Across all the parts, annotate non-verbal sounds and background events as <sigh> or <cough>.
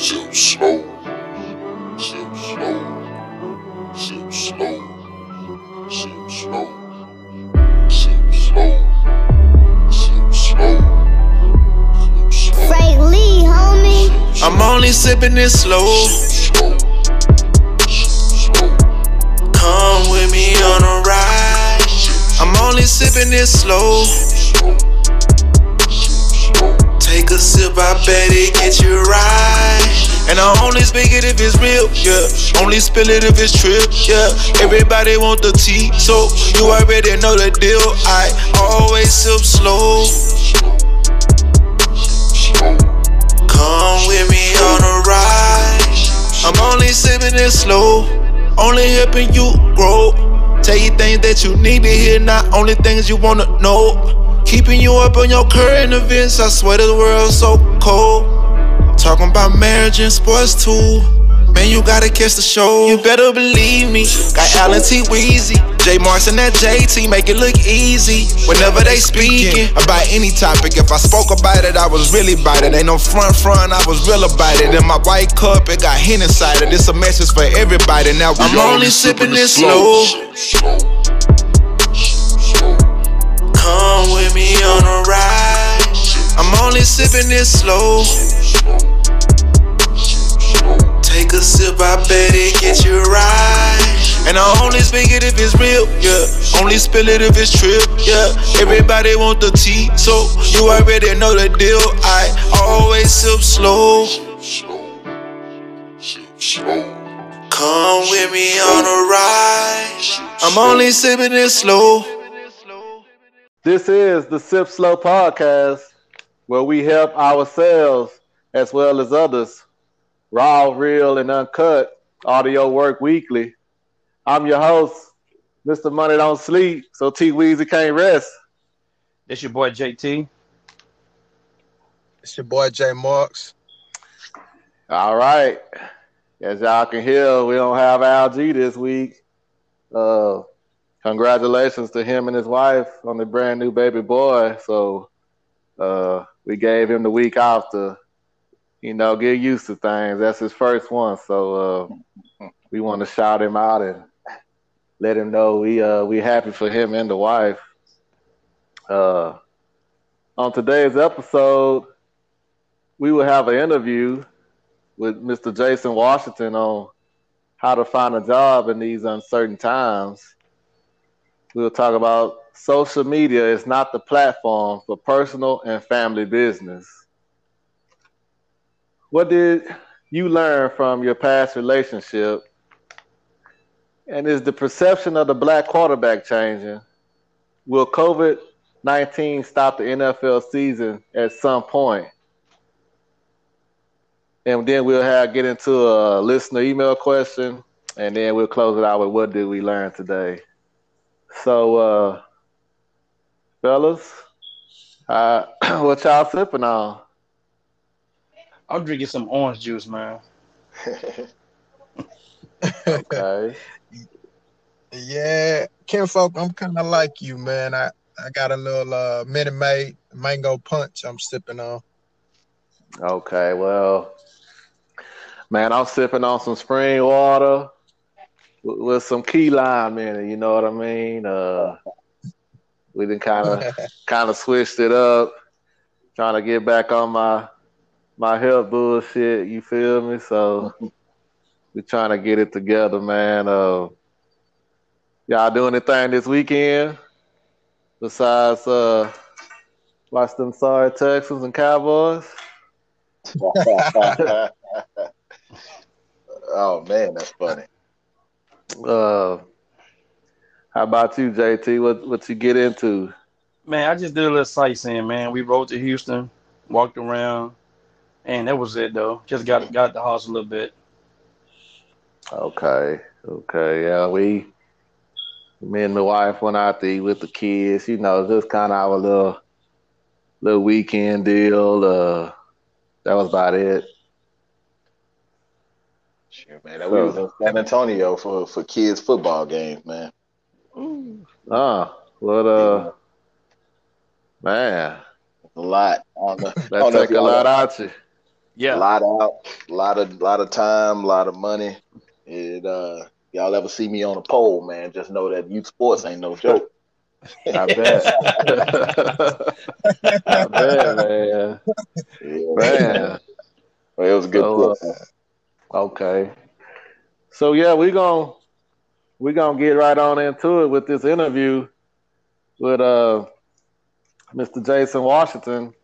Sip slow. Sip slow. Sip slow. Sip slow. Sip slow. Sip slow. Sip slow. Frank Lee, homie. I'm only sipping it slow. Slow. Slow. Come with me on a ride. I'm only sipping it slow. Take a sip, I bet it get you right. And I only speak it if it's real, yeah. Only spill it if it's true, yeah. Everybody want the tea, so you already know the deal. I always sip. Slow. Come with me on a ride. I'm only sipping it slow, only helping you grow. Tell you things that you need to hear, not only things you wanna know. Keeping you up on your current events, I swear the world's so cold. Talking about marriage and sports too. Man, you gotta catch the show. You better believe me. Got Allen T. Weezy, J. Marson, that JT, make it look easy. Whenever they speaking about any topic, if I spoke about it, I was really about it. Ain't no front front, I was real about it. In my white cup, it got hen inside it. It's a message for everybody. Now I'm only sipping this. Slow. Come with me on a ride. I'm only sipping it slow. Take a sip, I bet it get you right. And I only speak it if it's real, yeah. Only spill it if it's true, yeah. Everybody want the tea, so you already know the deal. I always sip slow. Slow. Sip slow. Come with me on a ride. I'm only sipping it slow. This is the Sip Slow podcast where we help ourselves as well as others raw, real, and uncut audio work weekly. I'm your host, Mr. Money Don't Sleep, so T Weezy can't rest. This your boy JT. It's your boy Jay Marks. All right. As y'all can hear, we don't have Al G this week. Uh, congratulations to him and his wife on the brand new baby boy. So uh, we gave him the week off to, you know, get used to things. That's his first one. So uh, we want to shout him out and let him know we uh we happy for him and the wife. Uh, on today's episode, we will have an interview with Mr. Jason Washington on how to find a job in these uncertain times. We'll talk about social media is not the platform for personal and family business. What did you learn from your past relationship? And is the perception of the black quarterback changing? Will COVID 19 stop the NFL season at some point? And then we'll have get into a listener email question, and then we'll close it out with what did we learn today. So, uh, fellas, uh, <clears throat> what y'all sipping on? I'm drinking some orange juice, man. Okay. <laughs> Yeah, Kinfolk, I'm kind of like you, man. I, I got a little uh, Minute Maid mango punch I'm sipping on. Okay, well, man, I'm sipping on some spring water with, with some key lime in it. You know what I mean? Uh, we done kind of <laughs> kind of switched it up, trying to get back on my my health bullshit. You feel me? So we're trying to get it together, man. Uh, y'all do anything this weekend besides uh, watch them sorry Texans and Cowboys? <laughs> oh man, that's funny. Uh, how about you, JT? What what you get into? Man, I just did a little sightseeing, man. We rode to Houston, walked around, and that was it though. Just got got the house a little bit. Okay, okay, yeah, we, me and my wife went out to eat with the kids. You know, just kind of our little little weekend deal. Uh, that was about it. Man. We was in San Antonio for for kids football games, man. Ah, what uh, man, A lot on the. That don't know if take a lot out you. Yeah. A lot out, a lot of lot of time, a lot of money. It uh y'all ever see me on a pole, man, just know that youth sports ain't no joke. I bet. <laughs> I bet, man. Yeah, Man. Well, it was a good So. Okay. So yeah, we're gonna we're gonna get right on into it with this interview with uh Mr. Jason Washington.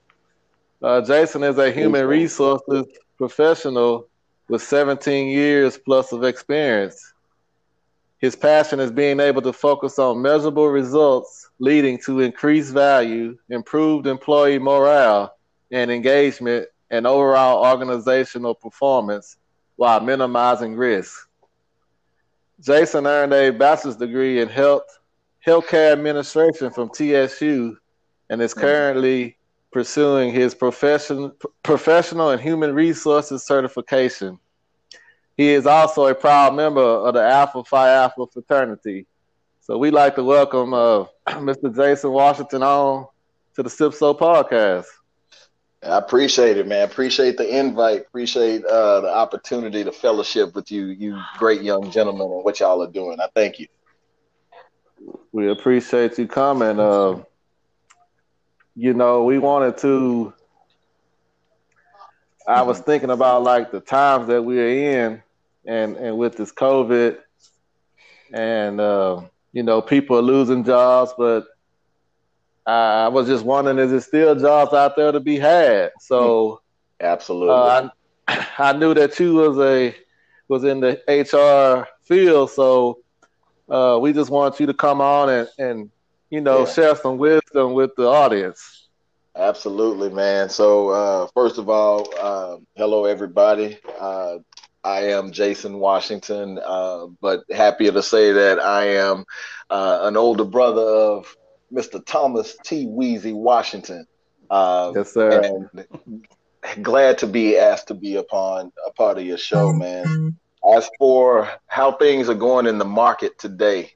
Uh, Jason is a human resources professional with 17 years plus of experience. His passion is being able to focus on measurable results leading to increased value, improved employee morale and engagement, and overall organizational performance while minimizing risk. Jason earned a bachelor's degree in health healthcare administration from TSU and is currently pursuing his profession, professional and human resources certification. He is also a proud member of the Alpha Phi Alpha fraternity. So we'd like to welcome uh, <clears throat> Mr. Jason Washington on to the Sip Slow podcast. I appreciate it, man. Appreciate the invite. Appreciate uh, the opportunity to fellowship with you, you great young gentlemen, and what y'all are doing. I thank you. We appreciate you coming. Uh, you know, we wanted to. I was thinking about like the times that we're in, and and with this COVID, and uh, you know, people are losing jobs, but I was just wondering, is there still jobs out there to be had? So <laughs> Absolutely. uh, I, <clears throat> I knew that you was a was in the HR field, so uh, we just want you to come on and, and you know Yeah. share some wisdom with the audience. Absolutely, man. So, uh, first of all, uh, hello, everybody. Uh, I am Jason Washington, uh, but happier to say that I am uh, an older brother of Mr. Thomas T. Weezy Washington. Uh, Yes, sir. glad to be asked to be upon a part of your show, man. As for how things are going in the market today,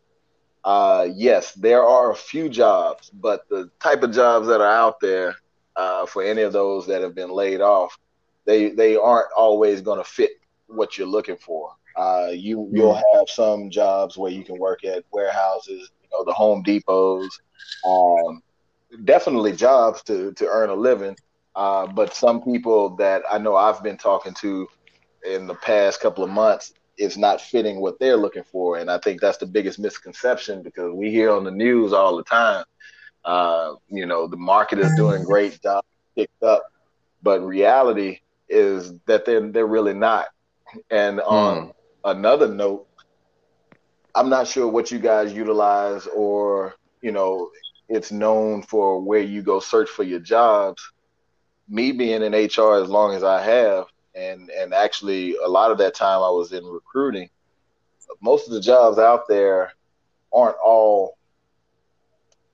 uh, yes, there are a few jobs, but the type of jobs that are out there uh, for any of those that have been laid off, they they aren't always going to fit what you're looking for. Uh, you you'll have some jobs where you can work at warehouses, know, the Home Depots, um, definitely jobs to to earn a living. Uh, but some people that I know I've been talking to in the past couple of months is not fitting what they're looking for. And I think that's the biggest misconception because we hear on the news all the time, uh, you know, the market is doing great, jobs picked up, but reality is that they're they're really not. And on another note, I'm not sure what you guys utilize or, you know, it's known for where you go search for your jobs. Me being in HR as long as I have, and and actually a lot of that time I was in recruiting. Most of the jobs out there aren't all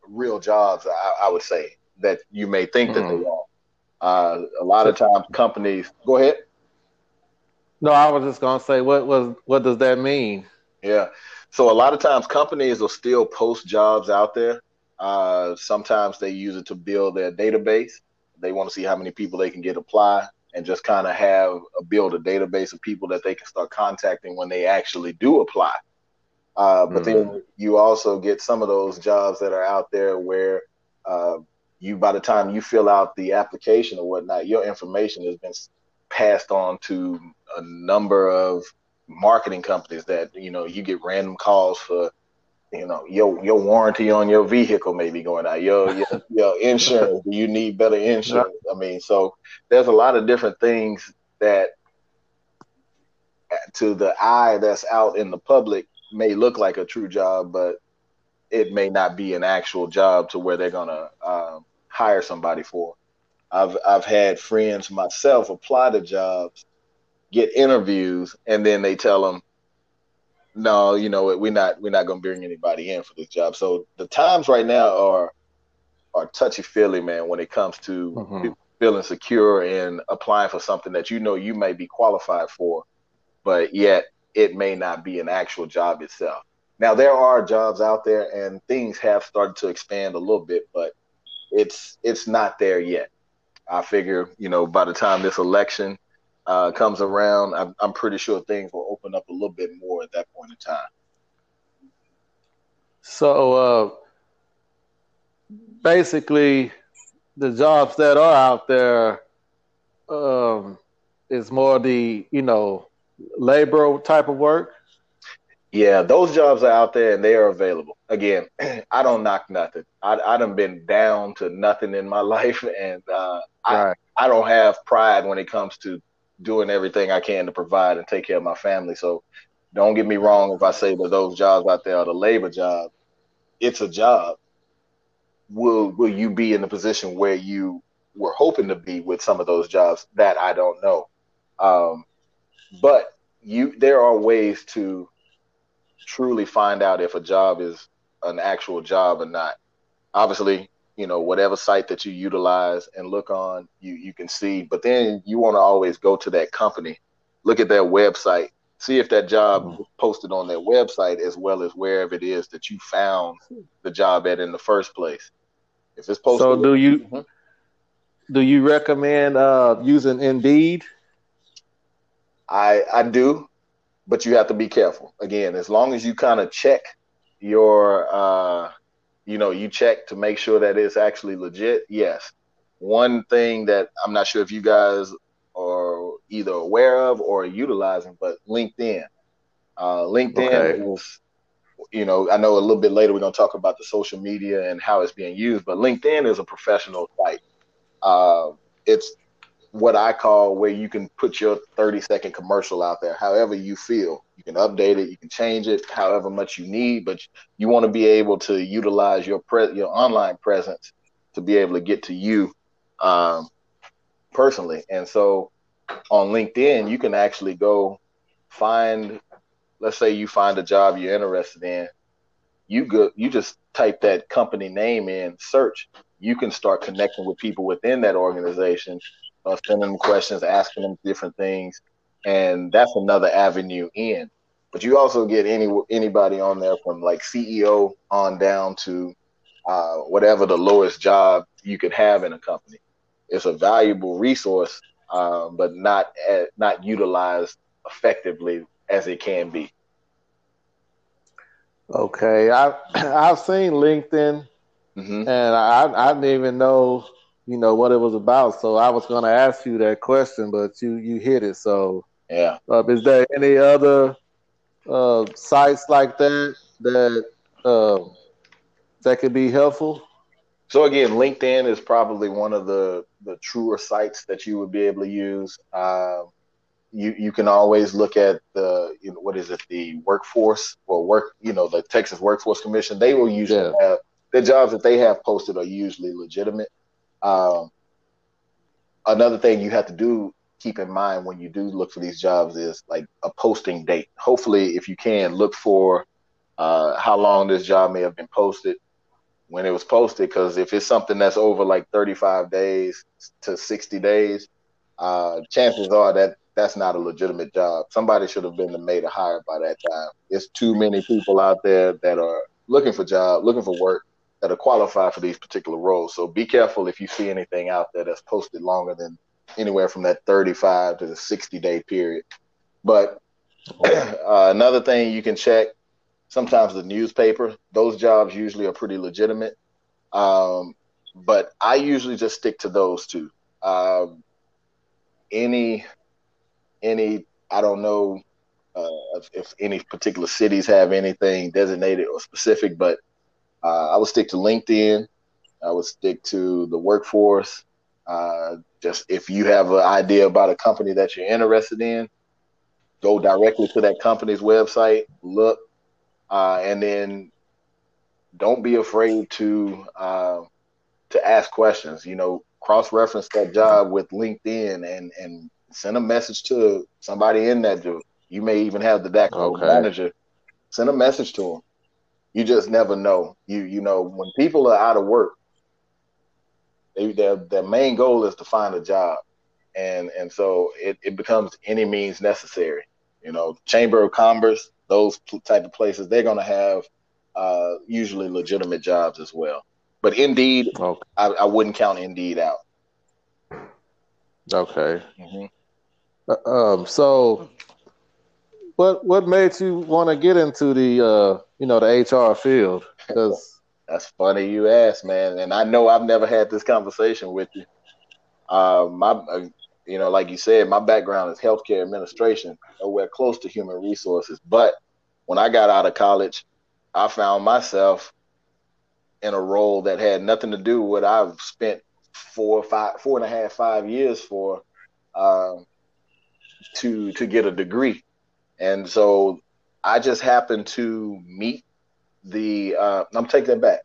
real jobs. I, I would say that you may think that they are. Uh, a lot of times, companies. Go ahead. No, I was just gonna say, what was what does that mean? Yeah. So a lot of times companies will still post jobs out there. Uh, sometimes they use it to build their database. They want to see how many people they can get apply and just kind of have a build a database of people that they can start contacting when they actually do apply. Uh, but then you also get some of those jobs that are out there where uh, you, by the time you fill out the application or whatnot, your information has been passed on to a number of marketing companies that you know you get random calls for you know your your warranty on your vehicle may be going out your your, your <laughs> insurance do you need better insurance? I mean so there's a lot of different things that uh, to the eye that's out in the public may look like a true job but it may not be an actual job to where they're gonna um, hire somebody for. I've i've had friends myself apply to jobs get interviews and then they tell them no you know what we're not we're not going to bring anybody in for this job. So the times right now are are touchy feely man when it comes to Mhm. feeling secure and applying for something that you know you may be qualified for but yet it may not be an actual job itself. Now there are jobs out there and things have started to expand a little bit but it's it's not there yet. I figure you know by the time this election uh, comes around, I'm, I'm pretty sure things will open up a little bit more at that point in time. So uh, basically, the jobs that are out there um, is more the you know labor type of work. Yeah, those jobs are out there and they are available. Again, <clears throat> I don't knock nothing. I I done been down to nothing in my <laughs> life, and uh, Right. I I don't have pride when it comes to doing everything I can to provide and take care of my family. So don't get me wrong if I say that those jobs out there are the labor job. It's a job. Will will you be in the position where you were hoping to be with some of those jobs? That I don't know. Um, but you there are ways to truly find out if a job is an actual job or not. Obviously, you know, whatever site that you utilize and look on, you you can see. But then you want to always go to that company, look at their website, see if that job Mhm. posted on their website as well as wherever it is that you found the job at in the first place. If it's posted, So do you Mhm. do you recommend uh, using Indeed? I I do, but you have to be careful. Again, as long as you kind of check your uh you know, you check to make sure that it's actually legit. Yes. One thing that I'm not sure if you guys are either aware of or utilizing, but LinkedIn. Uh LinkedIn Okay. is you know, I know a little bit later we're going to talk about the social media and how it's being used, but LinkedIn is a professional site. Uh, it's what I call where you can put your 30 second commercial out there, however you feel. You can update it, you can change it, however much you need, but you want to be able to utilize your pre- your online presence to be able to get to you um, personally. And so on LinkedIn, you can actually go find, let's say you find a job you're interested in. You go, you just type that company name in, search. You can start connecting with people within that organization uh, sending them questions, asking them different things, and that's another avenue in. But you also get any anybody on there from like CEO on down to uh, whatever the lowest job you could have in a company. It's a valuable resource, uh, but not uh, not utilized effectively as it can be. Okay, I <clears throat> I've seen LinkedIn, hmm and I I didn't even know you know what it was about. So I was going to ask you that question, but you you hit it. So Yeah. uh, is there any other uh, sites like that that uh, that could be helpful? So again, LinkedIn is probably one of the the truer sites that you would be able to use. Um, you you can always look at the you know what is it the workforce or work you know the Texas Workforce Commission. They will usually Yeah. have the jobs that they have posted are usually legitimate. Um, another thing you have to do keep in mind when you do look for these jobs is like a posting date. Hopefully, if you can look for uh, how long this job may have been posted when it was posted because if it's something that's over like 35 days to 60 days uh chances are that that's not a legitimate job. Somebody should have been made a hire by that time. It's too many people out there that are looking for job looking for work that are qualified for these particular roles. So be careful if you see anything out there that's posted longer than anywhere from that 35 to the 60 day period. But <clears throat> uh, another thing you can check sometimes the newspaper those jobs usually are pretty legitimate. Um, but i usually just stick to those two. Um, any any i don't know uh, if, any particular cities have anything designated or specific but i would stick to linkedin i would stick to the workforce uh, just if you have an idea about a company that you're interested in go directly to that company's website look uh, and then don't be afraid to uh, to ask questions. You know, cross reference that job with LinkedIn and and send a message to somebody in that job. You may even have the DAC Okay. manager. Send a message to them. You just never know. You you know when people are out of work, they, their their main goal is to find a job, and and so it, it becomes any means necessary. You know, Chamber of Commerce, those type of places, they're going to have uh, usually legitimate jobs as well. But Indeed, Okay. I, I wouldn't count Indeed out. Okay. hmm Uh, um, so, what what made you want to get into the uh, you know the HR field? Because <laughs> That's funny you asked, man. And I know I've never had this conversation with you. Uh, my, uh, you know, like you said, my background is healthcare administration, nowhere close to human resources. But when I got out of college, I found myself in a role that had nothing to do with what I've spent four, five, four and a half, five years for um, to to get a degree. And so I just happened to meet the. Uh, I'm taking it back.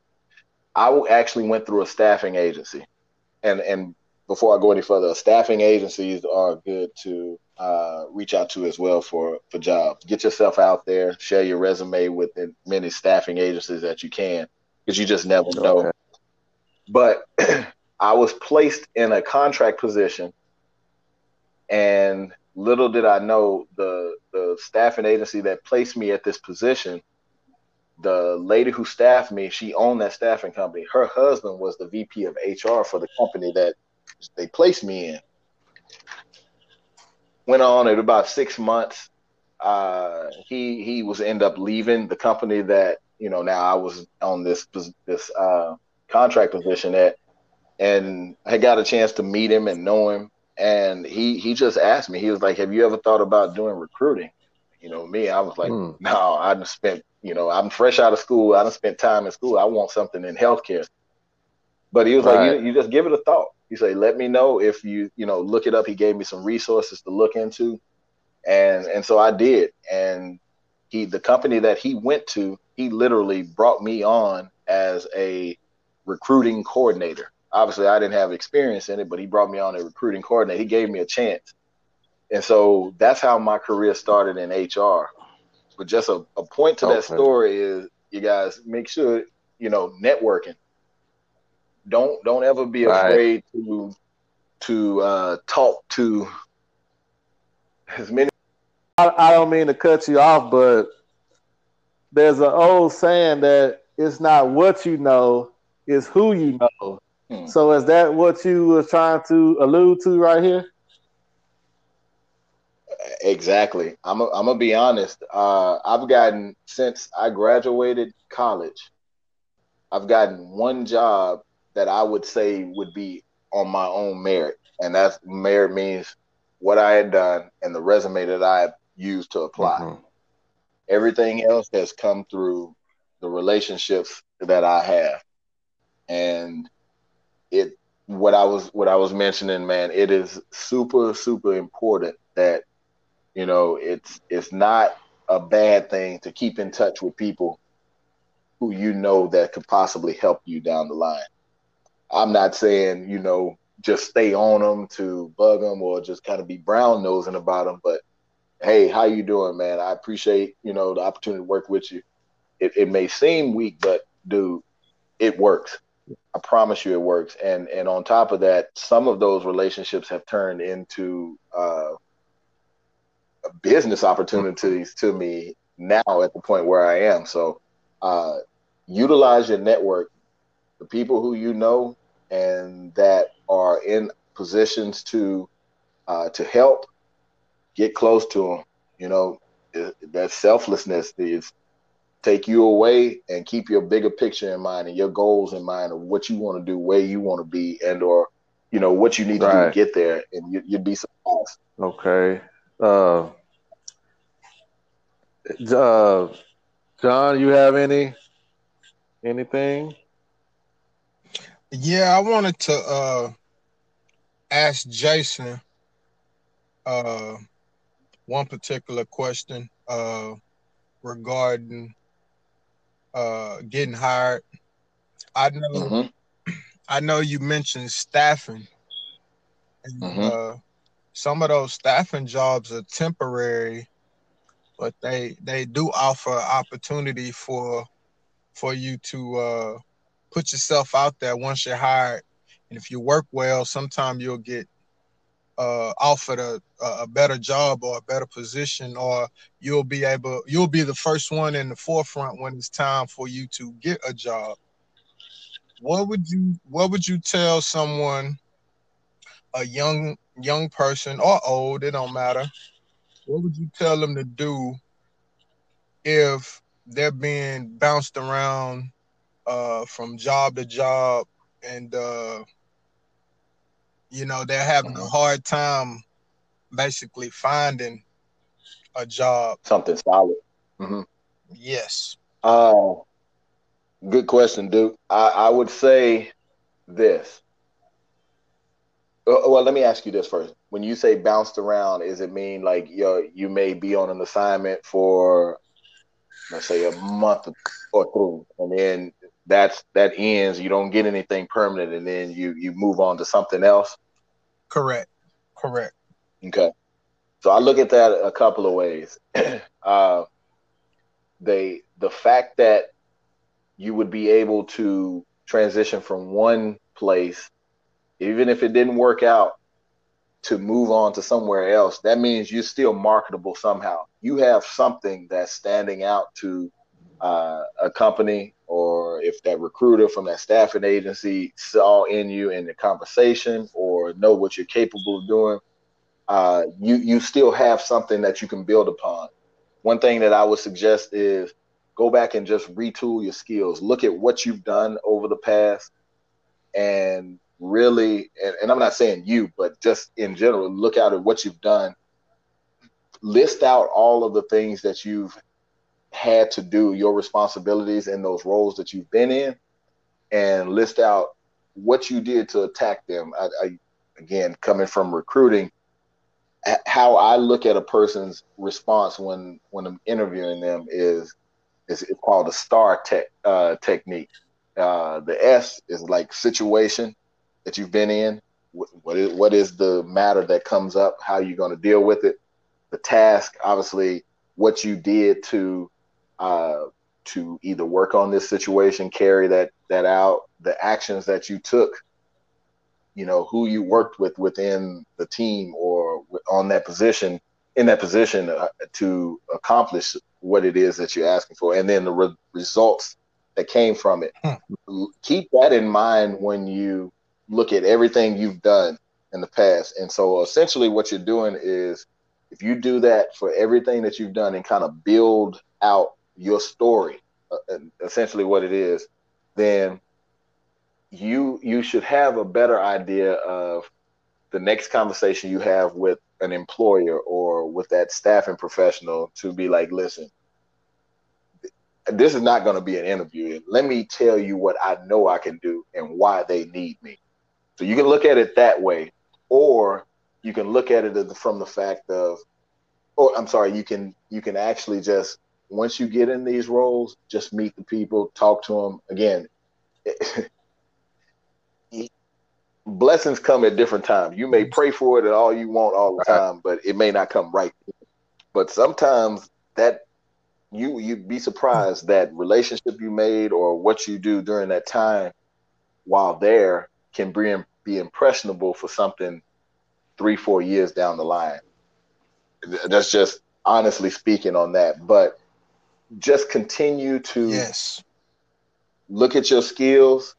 I actually went through a staffing agency, and and before I go any further, staffing agencies are good to uh, reach out to as well for for jobs. Get yourself out there, share your resume with as many staffing agencies that you can, because you just never know. Okay. But <clears throat> I was placed in a contract position, and little did I know the the staffing agency that placed me at this position. The lady who staffed me, she owned that staffing company. Her husband was the VP of HR for the company that they placed me in. Went on at about six months. Uh, he he was end up leaving the company that you know now I was on this this uh, contract position at, and I got a chance to meet him and know him. And he he just asked me. He was like, "Have you ever thought about doing recruiting?" You know, me, I was like, Hmm. "No, I just spent you know I'm fresh out of school. I done spent time in school. I want something in healthcare." But he was like, you, "You just give it a thought." He said, "Let me know if you you know look it up." He gave me some resources to look into, and and so I did. And he the company that he went to, he literally brought me on as a recruiting coordinator. Obviously, I didn't have experience in it, but he brought me on a recruiting coordinator. He gave me a chance, and so that's how my career started in HR. But just a, a point to that story is, you guys make sure you know networking. Don't don't ever be Right. afraid to to uh, talk to as many. I, I don't mean to cut you off, but there's an old saying that it's not what you know, it's who you know. Hmm. So is that what you was trying to allude to right here? Exactly. I'm i I'm gonna be honest. Uh, I've gotten since I graduated college, I've gotten one job that I would say would be on my own merit, and that's merit means what I had done and the resume that I used to apply. Mhm. Everything else has come through the relationships that I have, and it what I was what I was mentioning, man. It is super super important that you know it's it's not a bad thing to keep in touch with people who you know that could possibly help you down the line. I'm not saying you know just stay on them to bug them or just kind of be brown nosing about them, but hey, how you doing, man? I appreciate you know the opportunity to work with you. It, it may seem weak, but dude, it works. I promise you, it works. And and on top of that, some of those relationships have turned into uh, business opportunities to me now at the point where I am. So uh, utilize your network, the people who you know and that are in positions to uh, to help. Get close to them. You know that selflessness is take you away and keep your bigger picture in mind and your goals in mind of what you want to do, where you want to be, and or you know what you need to do to get there, and you, you'd be surprised. Okay. Uh, uh, John, you have any anything? Yeah, I wanted to uh ask Jason uh one particular question uh regarding uh getting hired. I know Mhm. I know you mentioned staffing. And, Mhm. uh some of those staffing jobs are temporary, but they they do offer opportunity for for you to uh put yourself out there once you're hired. And if you work well, sometime you'll get uh, offered a, a better job or a better position, or you'll be able you'll be the first one in the forefront when it's time for you to get a job. What would you What would you tell someone a young young person or old, it don't matter. What would you tell them to do if they're being bounced around uh, from job to job and uh, you know they're having a hard time basically finding a job? Something solid. hmm Yes. Uh, good question, Duke. I, I would say this. Uh, Well, let me ask you this first. When you say bounced around, is it mean like you you may be on an assignment for let's say a month or two, and then that's that ends. You don't get anything permanent, and then you you move on to something else. Correct. Correct. Okay. So I look at that a couple of ways. <clears throat> uh, they the fact that you would be able to transition from one place, even if it didn't work out, to move on to somewhere else, that means you're still marketable somehow. You have something that's standing out to uh, a company, or if that recruiter from that staffing agency saw in you in the conversation, or know what you're capable of doing. Uh, you you still have something that you can build upon. One thing that I would suggest is go back and just retool your skills. Look at what you've done over the past and really and, and I'm not saying you, but just in general, look out at what you've done. List out all of the things that you've had to do, your responsibilities in those roles that you've been in, and list out what you did to attack them. I, I again coming from recruiting, how I look at a person's response when when I'm interviewing them is is called a star tech uh, technique. Uh, the S is like situation that you've been in. What, what is what is the matter that comes up? How are you going to deal with it? The task, obviously, what you did to uh, to either work on this situation, carry that that out, the actions that you took, you know, who you worked with within the team or on that position, in that position uh, to accomplish what it is that you're asking for, and then the re- results that came from it. L- Keep that in mind when you look at everything you've done in the past. And so, essentially, what you're doing is if you do that for everything that you've done and kind of build out your story, uh, essentially what it is, then you you should have a better idea of the next conversation you have with an employer or with that staffing professional to be like, listen, this is not going to be an interview. Let me tell you what I know I can do and why they need me. So you can look at it that way, or you can look at it from the fact of, or I'm sorry, you can you can actually just once you get in these roles, just meet the people, talk to them. Again, <laughs> blessings come at different times. You may pray for it and all you want all the time, but it may not come right. But sometimes that you you'd be surprised that relationship you made or what you do during that time while there can be be impressionable for something three four years down the line. That's just honestly speaking on that, but just continue to Yes. look at your skills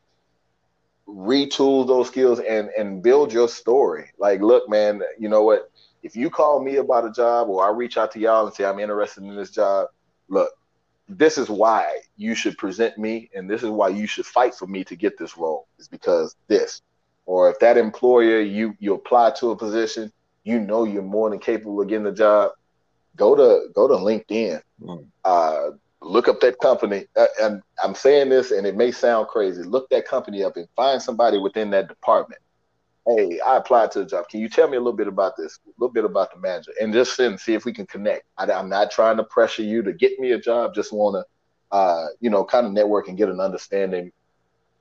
retool those skills and and build your story. Like look man you know what? If you call me about a job or i reach out to y'all and say i'm interested in this job look this is why you should present me and this is why you should fight for me to get this role is because this. Or if that employer you you apply to a position you know you're more than capable of getting the job go to go to linkedin Mm. uh, look up that company. Uh, and I'm saying this, and it may sound crazy. Look that company up and find somebody within that department. Hey, I applied to the job. Can you tell me a little bit about this? A little bit about the manager, and just sit and see if we can connect. I, I'm not trying to pressure you to get me a job. Just want to, uh, you know, kind of network and get an understanding,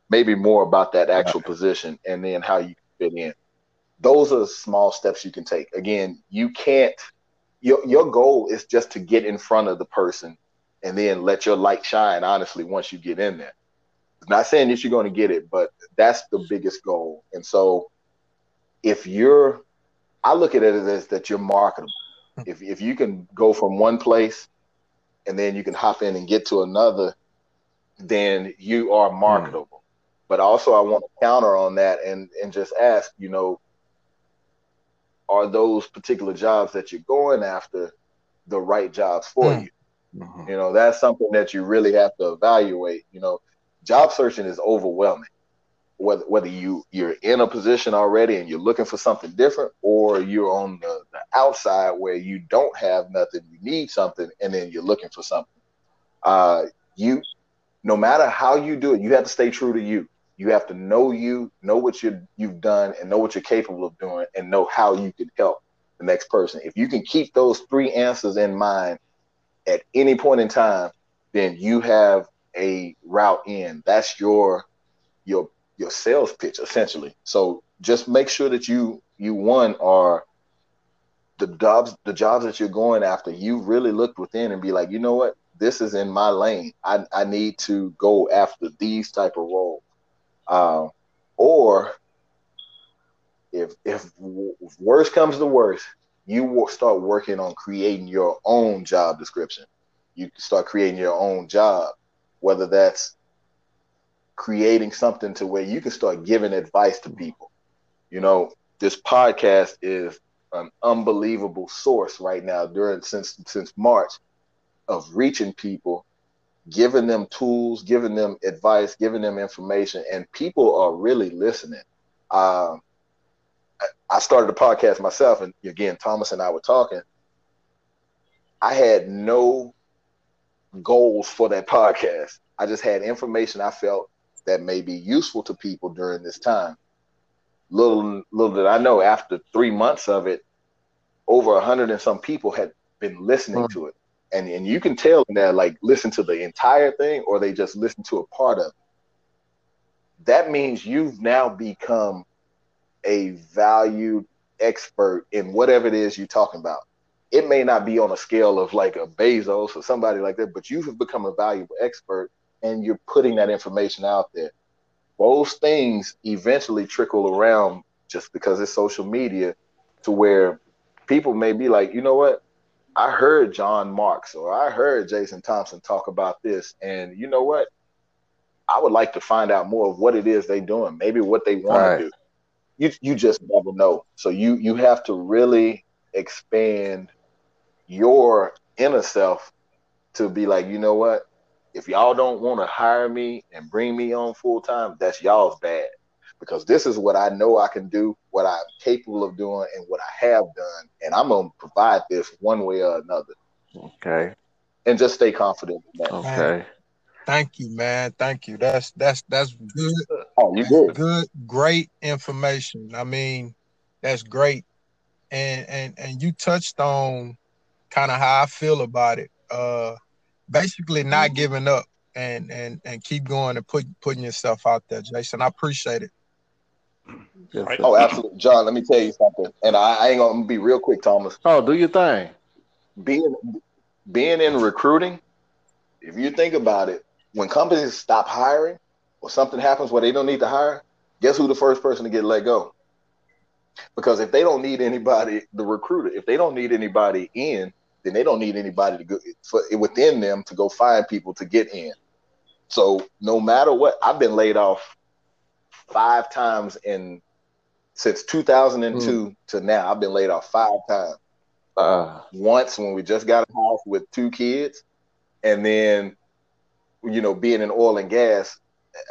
maybe more about that actual position, and then how you fit in. Those are small steps you can take. Again, you can't. Your your goal is just to get in front of the person and then let your light shine honestly once you get in there. Not saying that you're going to get it but that's the biggest goal. And so if you're i look at it as that you're marketable. Hmm. If, if you can go from one place and then you can hop in and get to another then you are marketable. Hmm. But also i want to counter on that and and just ask you know are those particular jobs that you're going after the right jobs for Hmm. you? Mhm. You know, that's something that you really have to evaluate. You know, job searching is overwhelming. Whether whether you you're in a position already and you're looking for something different, or you're on the, the outside where you don't have nothing, you need something, and then you're looking for something. Uh, you, no matter how you do it, you have to stay true to you. You have to know you, know what you you've done, and know what you're capable of doing, and know how you can help the next person. If you can keep those three answers in mind at any point in time, then you have a route in. That's your your your sales pitch essentially. So just make sure that you you one are the jobs the jobs that you're going after. You really look within and be like, you know what, this is in my lane. I I need to go after these type of roles. Um, or if if worst comes to worst, you will start working on creating your own job description. You start creating your own job, whether that's creating something to where you can start giving advice to people. You know, this podcast is an unbelievable source right now during since since March of reaching people, giving them tools, giving them advice, giving them information, and people are really listening. Um, I- started a podcast myself, and again, Thomas and I were talking. I had no goals for that <laughs> podcast. I just had information I felt that may be useful to people during this time. Little little did I know, after three months of it, over a hundred and some people had been listening to it. And and you can tell that like listen to the entire thing or they just listen to a part of it. That means you've now become a valued expert in whatever it is you're talking about. It may not be on a scale of like a Bezos or somebody like that, but you have become a valuable expert and you're putting that information out there. Those things eventually trickle around just because it's social media to where people may be like, you know what? I heard John Marks or I heard Jason Thompson talk about this. And you know what? I would like to find out more of what it is they're doing, maybe what they want Right. to do. You you just never know. So you you have to really expand your inner self to be like, you know what? If y'all don't want to hire me and bring me on full time, that's y'all's bad. Because this is what I know I can do, what I'm capable of doing, and what I have done. And I'm gonna provide this one way or another. Okay. And just stay confident in that. Okay. Thank you, man. Thank you. That's that's that's good. Oh, you good. Good, great information. I mean, that's great. And and and you touched on kind of how I feel about it. Uh basically not giving up and and and keep going and put putting yourself out there, Jason. I appreciate it. Yes, Right. Oh, absolutely. John, let me tell you something. And I, I ain't gonna be real quick, Thomas. Oh, do your thing. being being in recruiting, if you think about it, when companies stop hiring or something happens where they don't need to hire, guess who the first person to get let go? Because if they don't need anybody, the recruiter, if they don't need anybody in, then they don't need anybody to go for, within them to go find people to get in. So no matter what, I've been laid off five times in since 2002 to now. I've been laid off five times Uh, once when we just got a house with two kids, and then you know being in oil and gas,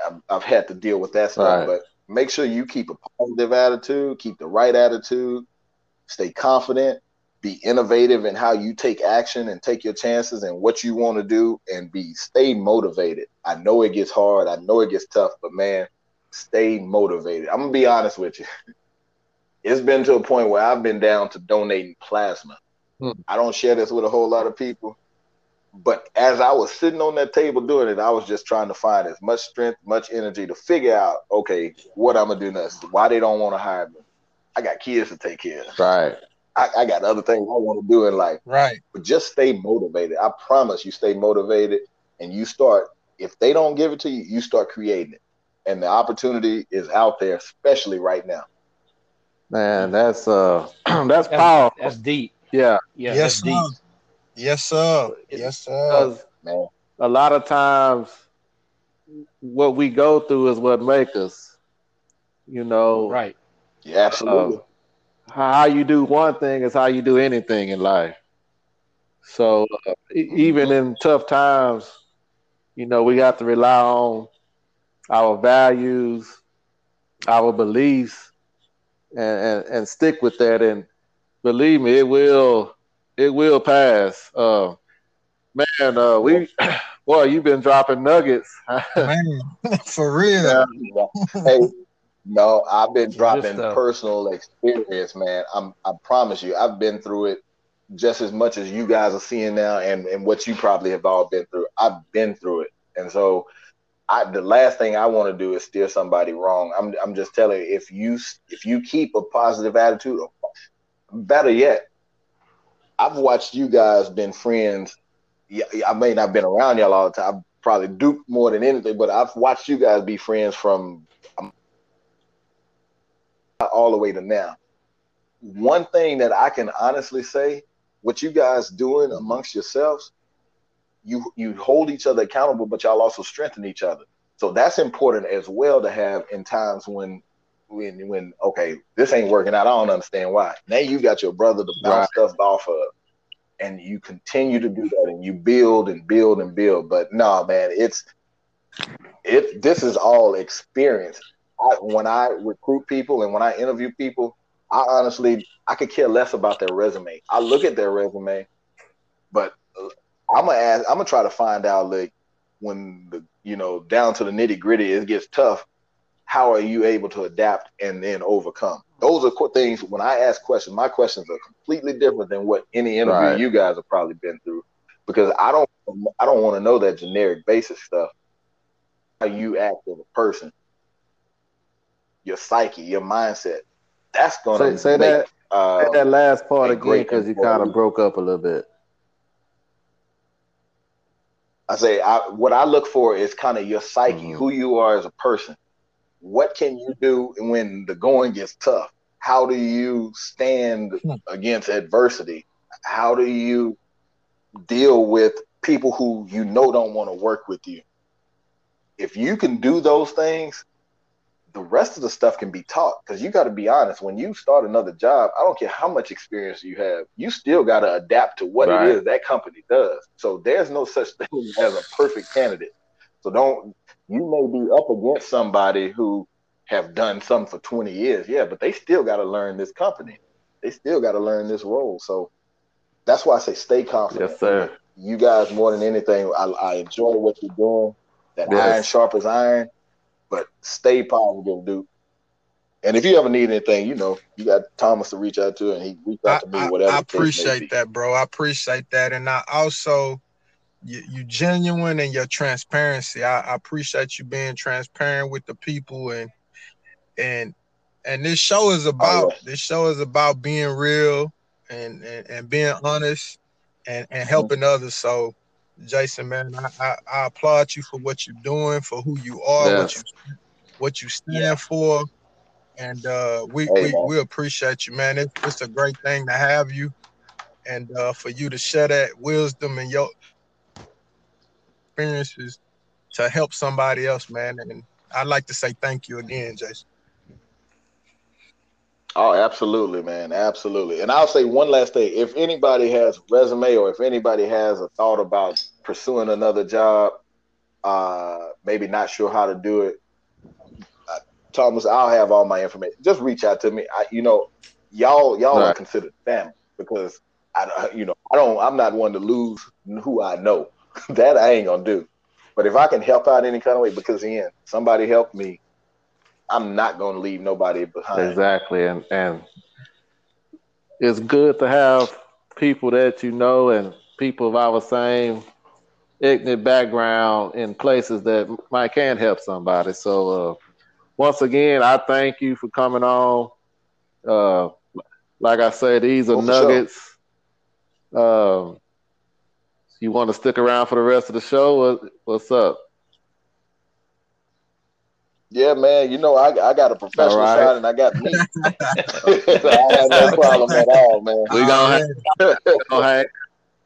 I've, I've had to deal with that stuff. Right. But make sure you keep a positive attitude, keep the right attitude, stay confident, be innovative in how you take action and take your chances and what you want to do, and be stay motivated. I know it gets hard, I know it gets tough, but man, stay motivated. I'm gonna be honest with you. It's been to a point where I've been down to donating plasma. Hmm. I don't share this with a whole lot of people. But as I was sitting on that table doing it, I was just trying to find as much strength, much energy to figure out, okay, what I'm gonna do next. Why they don't want to hire me. I got kids to take care of. right. I, I got other things I want to do in life. Right. But just stay motivated. I promise you stay motivated and you start if they don't give it to you, you start creating it. And the opportunity is out there, especially right now. Man, that's uh <clears throat> that's That's, powerful. that's deep. yeah. Yeah, Yes, that's deep. Yes, sir. Yes, sir. Because Man. a lot of times what we go through is what makes us. You know, Right. Yeah, absolutely. uh, how you do one thing is how you do anything in life. So uh, even in tough times, you know, we have to rely on our values, our beliefs, and, and, and stick with that. And believe me, it will it will pass. Uh, man, uh, we <clears throat> boy, you've been dropping nuggets. <laughs> Man, <laughs> for real. Yeah. hey, no, I've been dropping stuff. personal experience, man. I'm I promise you, I've been through it just as much as you guys are seeing now and, and what you probably have all been through. I've been through it. And so I the last thing I want to do is steer somebody wrong. I'm I'm just telling you, if you if you keep a positive attitude, better yet, I've watched you guys been friends. I may not been around y'all all the time. I've probably duped more than anything, but I've watched you guys be friends from um, all the way to now. One thing that I can honestly say, what you guys doing amongst yourselves, you you hold each other accountable, but y'all also strengthen each other. So that's important as well to have in times when when when okay, this ain't working out. I don't understand why. Now you got your brother to bounce Right. stuff off of, and you continue to do that, and you build and build and build. But no, man, it's it. This is all experience. I, when I recruit people and when I interview people, I honestly I could care less about their resume. I look at their resume, but I'm gonna ask. I'm gonna try to find out like when the you know down to the nitty gritty it gets tough. How are you able to adapt and then overcome? Those are things. When I ask questions, my questions are completely different than what any interview Right. you guys have probably been through, because I don't I don't want to know that generic basic stuff. How you act as a person, your psyche, your mindset. That's gonna Say, say make, that uh, that last part again because you kind of broke up a little bit. I say I, what I look for is kind of your psyche, Mhm. who you are as a person. What can you do when the going gets tough? How do you stand Hmm. against adversity? How do you deal with people who you know don't want to work with you? If you can do those things, the rest of the stuff can be taught because you got to be honest when you start another job i don't care how much experience you have you still got to adapt to what Right. it is that company does. So there's no such thing <laughs> as a perfect candidate. So don't you may be up against somebody who have done something for 20 years yeah but they still got to learn this company. They still got to learn this role. So that's why i say stay confident. Yes, sir. you guys more than anything i, I enjoy what you're doing. That Yes. iron sharp as iron but stay positive, dude. And if you ever need anything, you know, you got Thomas to reach out to, and he reach I, out to me, I- whatever. I the case may be. appreciate that, bro. I appreciate that, and I also you, you genuine and your transparency. I, I appreciate you being transparent with the people, and and and this show is about yes. this show is about being real and and, and being honest and and helping others. So. Jason, man, I, I, I applaud you for what you're doing, for who you are, what you what you stand Yeah. for, and uh, we, Hey, we man. we appreciate you, man. It's, it's a great thing to have you, and uh, for you to share that wisdom and your experiences to help somebody else, man. And I'd like to say thank you again, Jason. Oh, absolutely, man, absolutely. And I'll say one last thing: if anybody has resume or if anybody has a thought about pursuing another job, uh, maybe not sure how to do it, uh, Thomas, I'll have all my information. Just reach out to me. I, you know, y'all y'all are considered family because I, you know, I don't. I'm not one to lose who I know. <laughs> that I ain't gonna do. But if I can help out any kind of way, because again, somebody helped me, I'm not gonna leave nobody behind. Exactly, and and it's good to have people that you know and people of our same ignorant background in places that might can help somebody. So uh, once again, I thank you for coming on. Uh, like I said, these are Oh, for sure. nuggets. Um, you want to stick around for the rest of the show? What, what's up? Yeah, man. You know, I, I got a professional All right. side and I got me. <laughs> <laughs> I have no problem at all, man. We gonna Oh, Go ahead.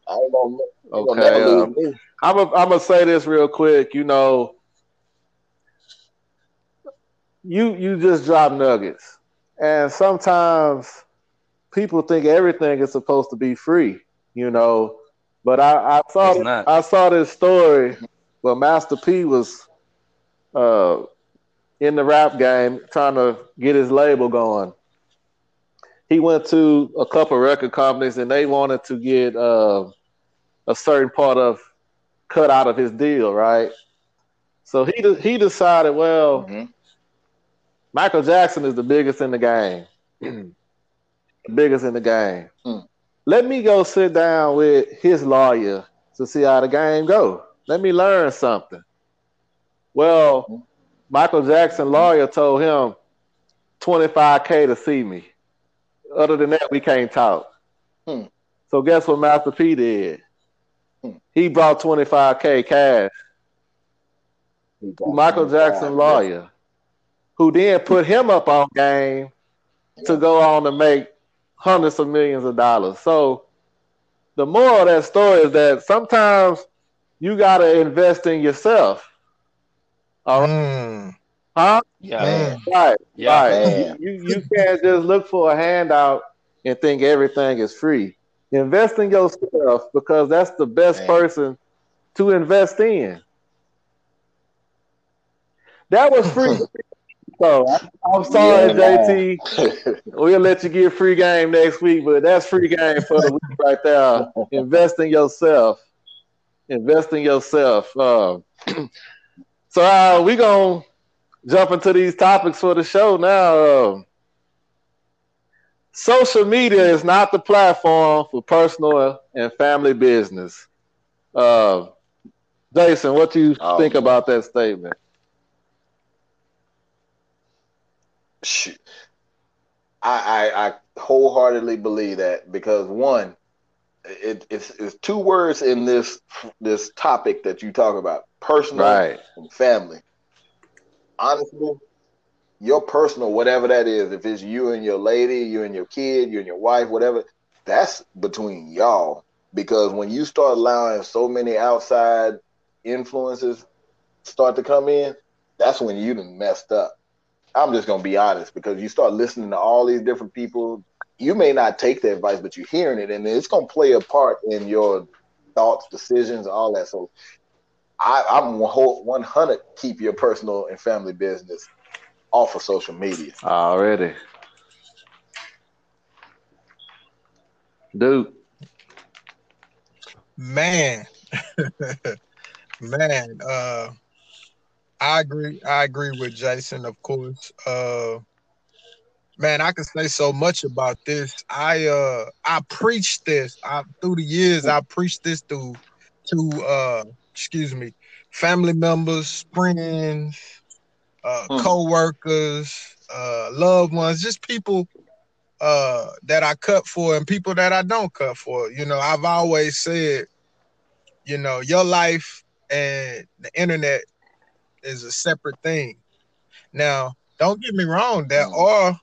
I ain't gonna, ain't gonna Okay. never uh, lose me. I'm a, I'm gonna say this real quick. You know, you you just drop nuggets, and sometimes people think everything is supposed to be free, you know. But I, I saw I saw this story where Master P was uh, in the rap game trying to get his label going. He went to a couple record companies and they wanted to get uh, a certain part of cut out of his deal, right? So he de- he decided, well, Mhm. Michael Jackson is the biggest in the game. the <clears throat> biggest in the game. Mm. Let me go sit down with his lawyer to see how the game go. Let me learn something. Well, Michael Jackson lawyer told him 25k to see me. Other than that, we can't talk. Hmm. So guess what Master P did? Hmm. He brought 25k cash Michael Jackson yeah. lawyer, who then put him up on game to go on to make hundreds of millions of dollars. So the moral of that story is that sometimes you gotta invest in yourself. All right, Mm, huh? Yeah. man. Right, Yeah. right. Man. You you can't just look for a handout and think everything is free. Invest in yourself because that's the best Man. person to invest in. That was free. <laughs> so I- I'm sorry, Yeah. JT. We'll let you get free game next week, but that's free game for the week right there. <laughs> Invest in yourself. Invest in yourself. Uh, so uh, we gonna jump into these topics for the show now. Um social media is not the platform for personal and family business. Uh, Jason, what do you Oh, think about that statement? Shoot. I, I I wholeheartedly believe that because one, it, it's it's two words in this this topic that you talk about: personal Right. and family. Honestly, your personal, whatever that is, if it's you and your lady, you and your kid, you and your wife, whatever, that's between y'all. Because when you start allowing so many outside influences start to come in, that's when you done messed up. I'm just gonna be honest because you start listening to all these different people. You may not take the advice, but you're hearing it, and it's gonna play a part in your thoughts, decisions, all that. So, I, I'm 100 keep your personal and family business off of social media. Already. Dude. Man, <laughs> man, uh, I agree. I agree with Jason, of course. Uh, man, I can say so much about this. I uh, I preached this. I through the years, I preached this to to uh, excuse me, family members, friends, uh, Hmm. co-workers, uh, loved ones, just people uh that I cut for and people that I don't cut for. You know, I've always said, you know, your life and the internet is a separate thing. Now, don't get me wrong, there Mhm. are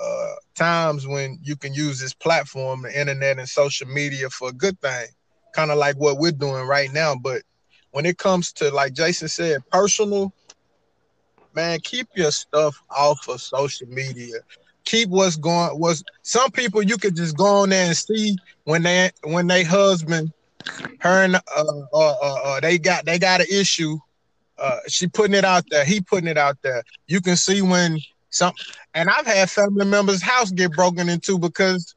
uh times when you can use this platform, the internet and social media for a good thing, kind of like what we're doing right now. But when it comes to like Jason said, personal, man, keep your stuff off of social media. Keep what's going was some people you could just go on there and see when they when they husband her and uh, uh, uh, uh they got they got an issue. Uh she putting it out there. He putting it out there. You can see when some and i've had family members house get broken into because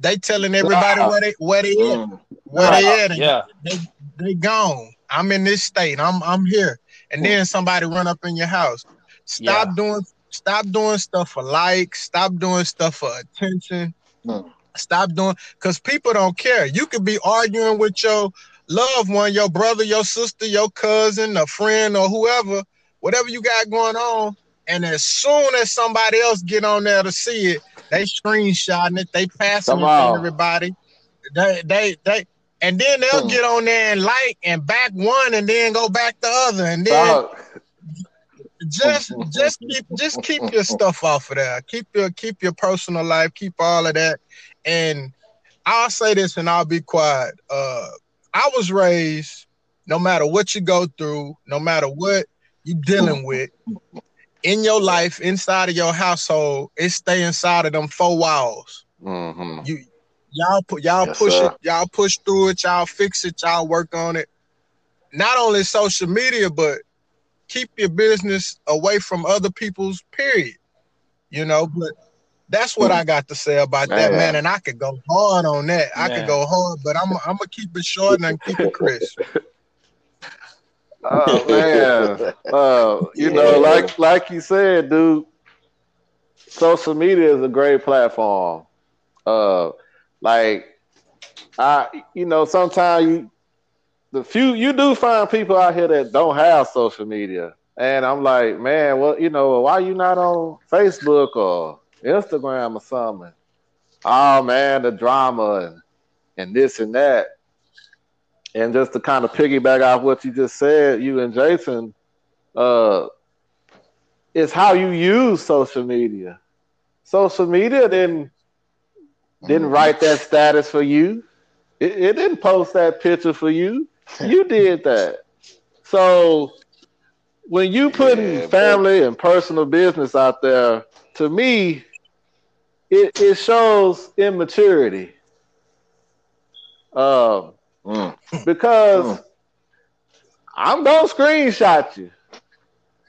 they telling everybody where they where they at Mm. where they at and Yeah. they they gone. I'm in this state. I'm I'm here. And then somebody run up in your house. Stop Yeah. doing stop doing stuff for likes. Stop doing stuff for attention. Hmm. Stop doing because people don't care. You could be arguing with your loved one, your brother, your sister, your cousin, a friend, or whoever, whatever you got going on. And as soon as somebody else get on there to see it, they screenshotting it, they passing Come it to everybody. They they they and then they'll Hmm. get on there and like and back one and then go back the other. And then Dog, just just keep just keep your stuff off of there. Keep your keep your personal life, keep all of that. And I'll say this and I'll be quiet. Uh I was raised no matter what you go through, no matter what you're dealing with in your life, inside of your household, it stay inside of them four walls. Mm-hmm. You y'all put y'all Yes, push sir. it, y'all push through it, y'all fix it, y'all work on it. Not only social media, but keep your business away from other people's period. You know, but that's what I got to say about that, Man. man. And I could go hard on that. I Man. could go hard, but I'm I'm gonna keep it short and I'm keep it crisp. <laughs> Oh man. Uh, you Yeah. know, like like you said, dude, social media is a great platform. Uh like I you know, sometimes you the few you do find people out here that don't have social media. And I'm like, man, well, you know, why you not on Facebook or Instagram or something? Oh man, the drama and, and this and that. And just to kind of piggyback off what you just said, you and Jason, uh, it's how you use social media. Social media didn't didn't Mhm. write that status for you. It, it didn't post that picture for you. You <laughs> did that. So when you putting Yeah, family and personal business out there, to me, it, it shows immaturity. Um, Mm. because Mm. I'm gonna screenshot you.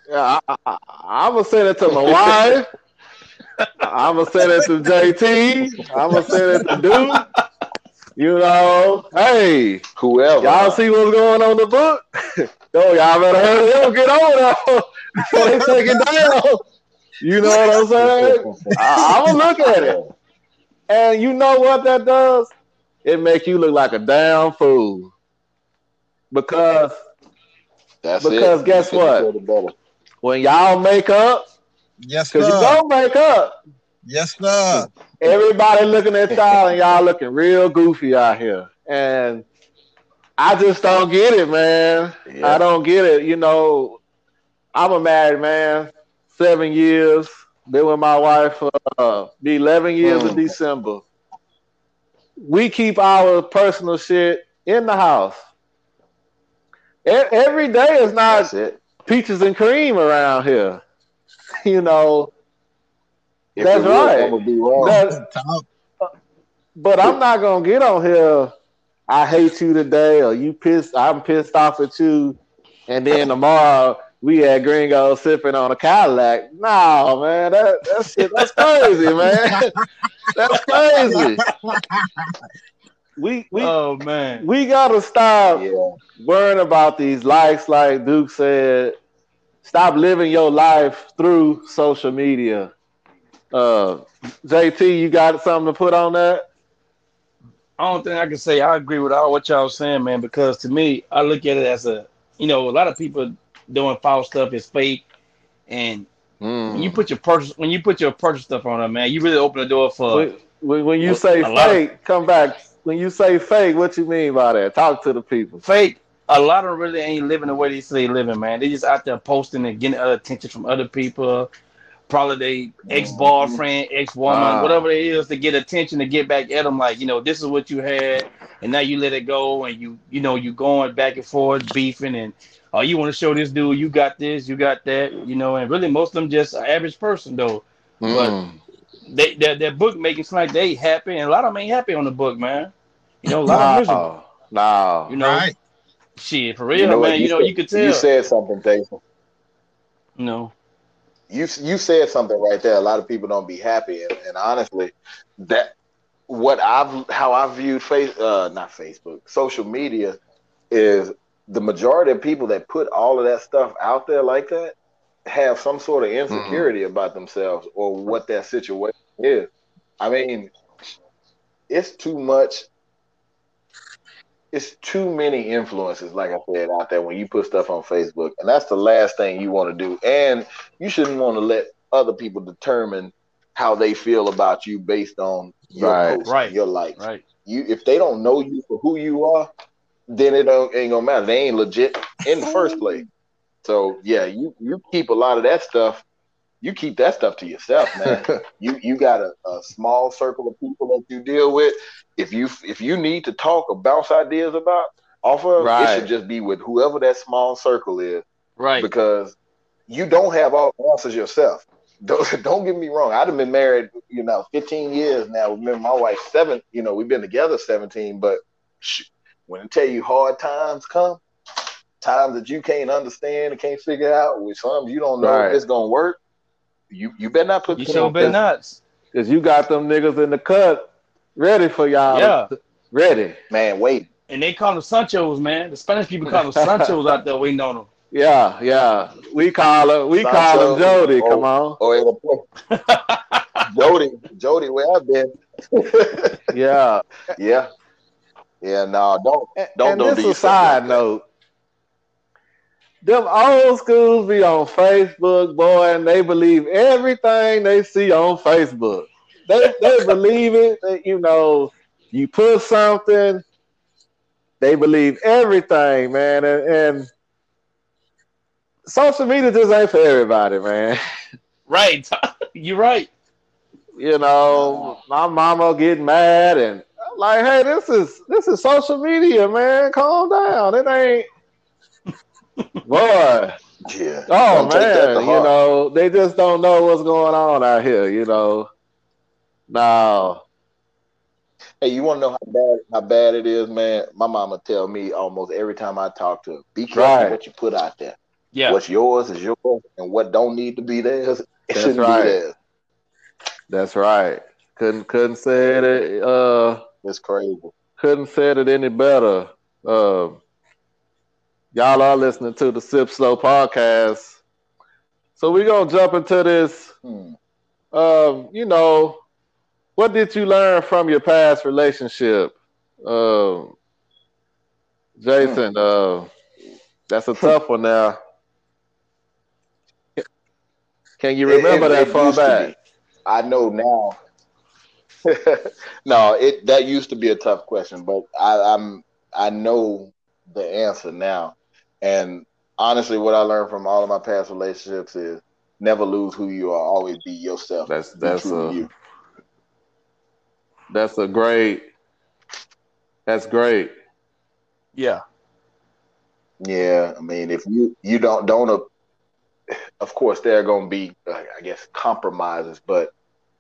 Yeah, I, I, I'm gonna send it to my <laughs> wife. I'm gonna send it to JT. I'm gonna send it to Dude. You know, hey, Whoever. y'all see what's going on in the book? <laughs> Yo, y'all better hurry up, get on before <laughs> they take it down. You know what I'm saying? I, I'm gonna look at it. And you know what that does? It make you look like a damn fool. Because That's Because it. guess You what? put it better. when y'all make up, Yes, because you don't make up, Yes, sir. everybody looking at y'all and y'all looking real goofy out here. And I just don't get it, man. Yeah. I don't get it. You know, I'm a married man, seven years. Been with my wife for uh, be 11 years in Hmm. December. We keep our personal shit in the house. E- every day is not it. peaches and cream around here. <laughs> You know, If That's it right. I'm be wrong. that, <laughs> but I'm not gonna get on here. I hate you today, or you pissed. I'm pissed off at you, and then tomorrow we had Gringo sipping on a Cadillac. No, man, that that shit, that's crazy, <laughs> man. That's crazy. We we oh man. we gotta stop yeah. worrying about these likes, like Duke said. Stop living your life through social media. Uh, JT, you got something to put on that? I don't think I can say I agree with all what y'all saying, man, because to me, I look at it as a you know, a lot of people doing false stuff is fake. And Mm. when you put your purchase when you put your purchase stuff on there, man, you really open the door for when, when, you a- say a lot of- fake, come back. When you say fake, what you mean by that? Talk to the people. fake. A lot of them really ain't living the way they say they living, man. They just out there posting and getting other attention from other people. Probably they ex boyfriend, ex woman, Ah. whatever it is to get attention to get back at them. Like you know, this is what you had, and now you let it go, and you you know you going back and forth beefing, and oh you want to show this dude you got this, you got that, you know, and really most of them just an average person though. Mm. They their, their book making seem like they happy, and a lot of them ain't happy on the book, man. You know, a lot of miserable. No, no. You know, Right. shit for real, You know what? man. You know, said- you could tell. You said something, Jason. you know. you you said something right there. A lot of people don't be happy, and, and honestly, that what I've how I viewed face uh not Facebook, social media is the majority of people that put all of that stuff out there like that have some sort of insecurity about themselves or what their situation is. I mean, it's too much. It's too many influences, like I said, out there when you put stuff on Facebook, and that's the last thing you want to do. And you shouldn't want to let other people determine how they feel about you based on your Right. posts, Right. your likes. Right. You if they don't know you for who you are, then it don't, ain't gonna matter. They ain't legit in the first <laughs> place. So yeah, you you keep a lot of that stuff. You keep that stuff to yourself, man. <laughs> you you got a, a small circle of people that you deal with. If you if you need to talk or bounce ideas about off of, Right. it should just be with whoever that small circle is Right. because you don't have all the answers yourself. <laughs> don't, don't get me wrong. I'd have been married, you know, 15 years now. Remember, my wife seven. You know, we've been together 17. But sh- when I tell you hard times come, times that you can't understand and can't figure out, with some you don't know Right. if it's gonna work. You you better not put You pen sure on better paper. Cause you got them niggas in the cut ready for y'all. Yeah. Ready. Man, wait. And they call them Sanchos, man. The Spanish people call them Sanchos out there waiting on them. <laughs> Yeah, yeah. We call her we call Sancho. him Jody. Oh. Come on. Oh, <laughs> it'll Jody, Jody, where I've been. <laughs> Yeah. yeah, yeah. No, don't And, Don't- and this do a side like note. Them old schools be on Facebook, boy, and they believe everything they see on Facebook. They they <laughs> believe it. That, you know, you put something, they believe everything, man. And, and social media just ain't for everybody, man. Right. <laughs> You're right. You know, my mama get mad and I'm like, hey, this is this is social media, man. Calm down. It ain't boy. Yeah. Oh Don't take that to man, you know, they just don't know what's going on out here, you know. No. Hey, you want to know how bad how bad it is, man? My mama tell me almost every time I talk to her, be careful Right. what you put out there. Yeah. What's yours is yours, and what don't need to be theirs, <laughs> it That's shouldn't right. be theirs. That's right. Couldn't couldn't say it uh It's crazy. couldn't said it any better. Uh, y'all are listening to the Sip Slow podcast. So we're gonna jump into this Hmm. um, you know, what did you learn from your past relationship? Um, Jason, uh, that's a tough one now. <laughs> Can you remember it- that it far back? I know now. <laughs> no, it that used to be a tough question, but I, I'm I know the answer now. And honestly, what I learned from all of my past relationships is never lose who you are. Always be yourself. That's that's a you. that's a great that's great. Yeah. Yeah, I mean, if you you don't don't, uh, of course, there are going to be, uh, I guess, compromises. But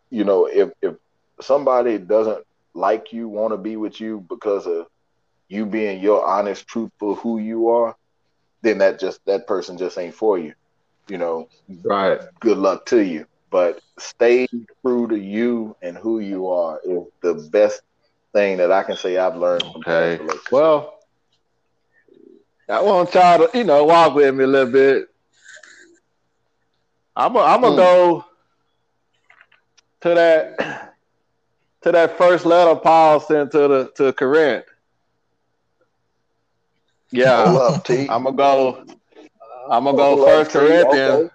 you know, if if somebody doesn't like you, want to be with you because of you being your honest, truthful who you are, then that just that person just ain't for you. You know, Right. good luck to you. But stay true to you and who you are is the best thing that I can say I've learned Okay. Well, I want y'all to, you know, walk with me a little bit. I'm gonna I'm gonna Mm. go to that to that first letter Paul sent to the to Corinth. Yeah, Hold up, T. I'm gonna go. I'm gonna go First. Corinthians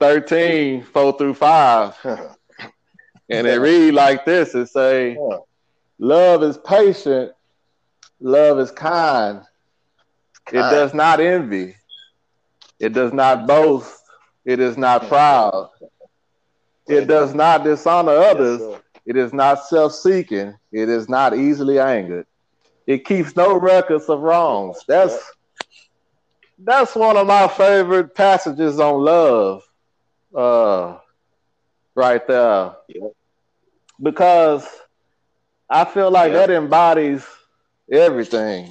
13, 4 through 5. <laughs> And it read like this: It say, Yeah. "Love is patient, love is kind. It does not envy. It does not boast. It is not proud. It does not dishonor others. Yes. It is not self-seeking. It is not easily angered. It keeps no records of wrongs." That's that's one of my favorite passages on love. Uh, right there Yeah. because I feel like Yeah. that embodies everything.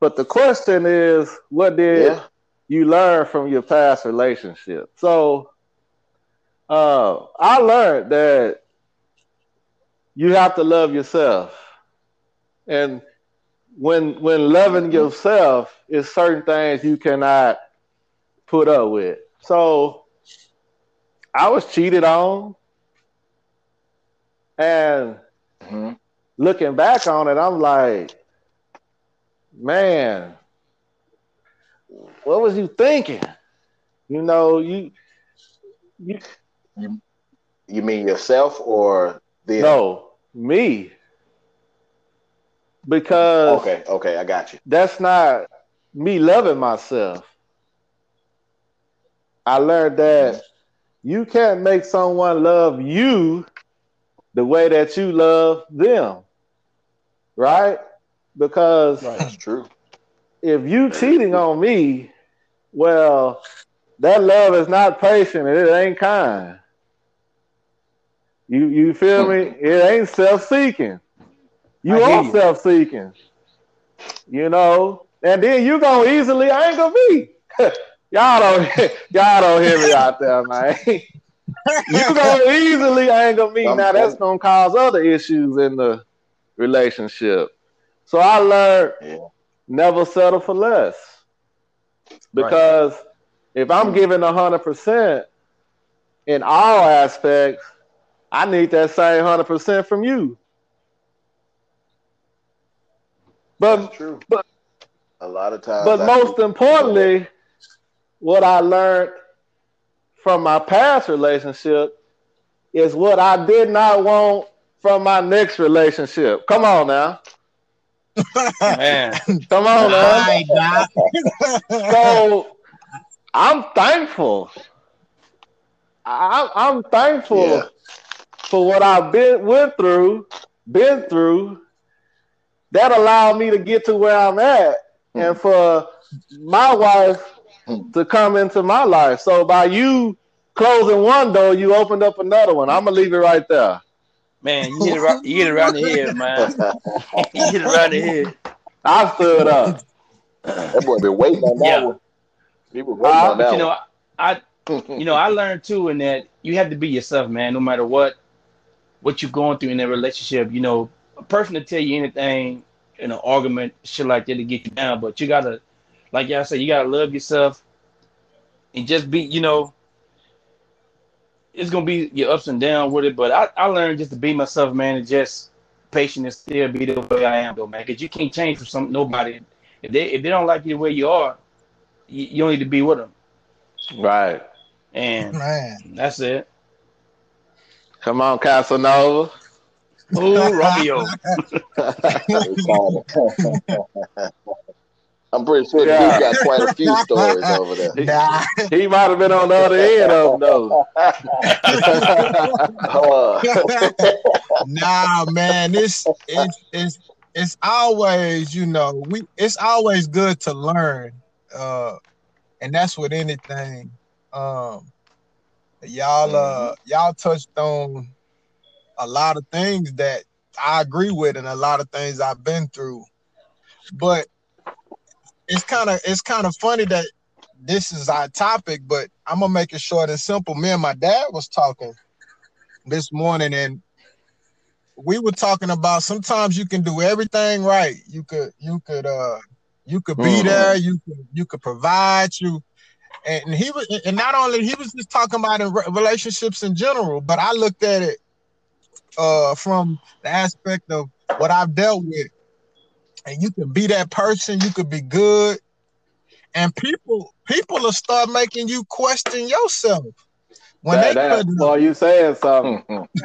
But the question is, what did Yeah. you learn from your past relationship? So, uh, I learned that you have to love yourself, and when when loving yourself is certain things you cannot put up with. So, I was cheated on, and Mhm. looking back on it, I'm like, man, what was you thinking? You know, you, you You you mean yourself or them? no, me. Because Okay, okay, I got you. that's not me loving myself. I learned that you can't make someone love you the way that you love them. Right? Because Right. That's true. if you cheating on me, well, that love is not patient and it ain't kind. You you feel me? It ain't self-seeking. You I are self-seeking. You know, and then you gonna easily anger me. y'all don't <laughs> y'all don't hear me out there, man. <laughs> you gonna easily anger me. Now that's gonna cause other issues in the relationship. So I learned Yeah. never settle for less. Because if I'm giving hundred percent in all aspects, I need that same hundred percent from you. But That's true. but- a lot of times. but I most think- importantly, what I learned from my past relationship is what I did not want from my next relationship. Come on now. Man, <laughs> Come on now. So I'm thankful. I, I'm thankful Yeah. For what I've been went through, been through. That allowed me to get to where I'm at, and for my wife to come into my life. So by you closing one door, you opened up another one. I'm gonna leave it right there. man, you hit it right, you hit it around the head, man. <laughs> you hit it around the head. I stood up. that boy been waiting on that Yeah. one. He was waiting Uh, on But that you know, I <laughs> you know, I learned too in that you have to be yourself, man, no matter what what you're going through in that relationship. You know, a person to tell you anything in an argument, shit like that to get you down, but you gotta, like y'all say, you gotta love yourself and just be, you know, it's gonna be your ups and downs with it. But I, I learned just to be myself, man, and just patient and still be the way I am, though, man. Because you can't change for some nobody. If they if they don't like you the way you are, you, you don't need to be with them. Right. And Man. that's it. Come on, Casanova. Ooh, Romeo. <laughs> I'm pretty sure Yeah. he's got quite a few stories over there. Nah. He might have been on the other end of them though. Uh, <laughs> nah, man, it's it's it's it's always, you know, we it's always good to learn. Uh and that's with anything. Um y'all uh y'all touched on a lot of things that I agree with and a lot of things I've been through. But it's kind of it's kind of funny that this is our topic, but I'm gonna make it short and simple. Me and my dad was talking this morning and we were talking about sometimes you can do everything right. You could you could uh you could be Mhm. there, you could you could provide you and he was and not only he was just talking about in relationships in general, but I looked at it uh from the aspect of what I've dealt with. And you can be that person, you could be good, and people people will start making you question yourself when that, they that, couldn't- boy, you saying something. <laughs>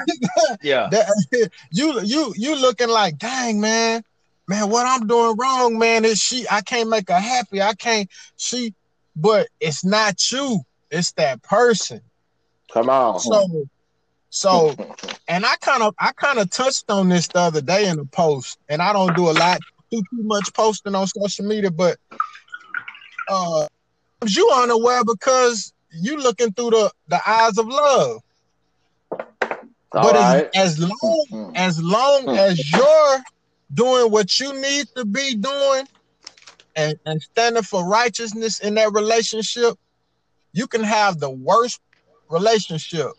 Yeah. that, you you you looking like dang man man what i'm doing wrong man is she i can't make her happy i can't she but it's not you it's that person Come on. so so <laughs> and i kind of i kind of touched on this the other day in the post and i don't do a lot too, too much posting on social media but uh you unaware because you looking through the the eyes of love All but right. as, as long as long as you're doing what you need to be doing and, and standing for righteousness in that relationship, you can have the worst relationship.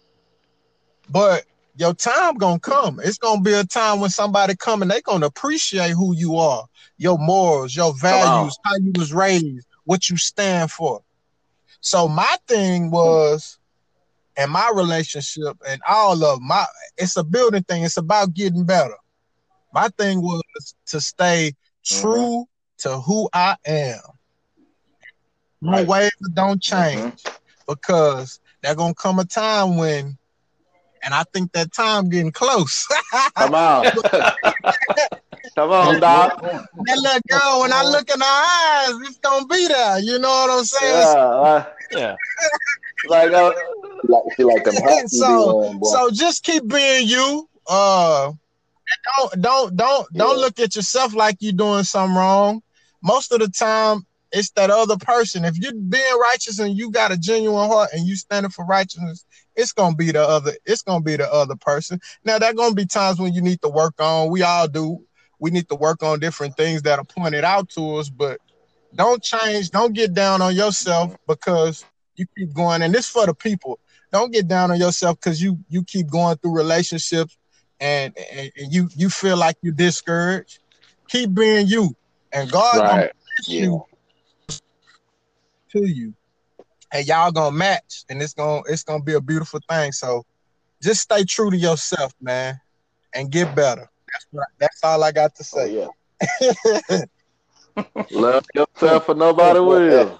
But your time gonna come. It's gonna be a time when somebody come and they gonna appreciate who you are, your morals, your values, how you was raised, what you stand for. So my thing was and my relationship and all of my it's a building thing it's about getting better my thing was to stay mm-hmm. true to who i am My Right. ways don't change because there's gonna come a time when and i think that time getting close <laughs> Come on. <laughs> Come on, Doc. that little girl when i look in her eyes it's gonna be there you know what i'm saying Yeah. uh, Yeah. <laughs> like uh, She like, she like them hats So- be wearing, boy. So just keep being you. Uh, don't don't don't don't Yeah. look at yourself like you're doing something wrong. Most of the time, it's that other person. If you're being righteous and you got a genuine heart and you standing for righteousness, it's gonna be the other. It's gonna be the other person. Now there gonna be times when you need to work on. We all do. We need to work on different things that are pointed out to us, but don't change. Don't get down on yourself because you keep going. And this for the people. Don't get down on yourself because you you keep going through relationships and, and, and you you feel like you're discouraged. Keep being you, and God gonna Right. bless you to you, and y'all gonna match, and it's gonna it's gonna be a beautiful thing. So just stay true to yourself, man, and get better. That's what, that's all I got to Oh, say. yeah. <laughs> Love yourself for nobody <laughs> will.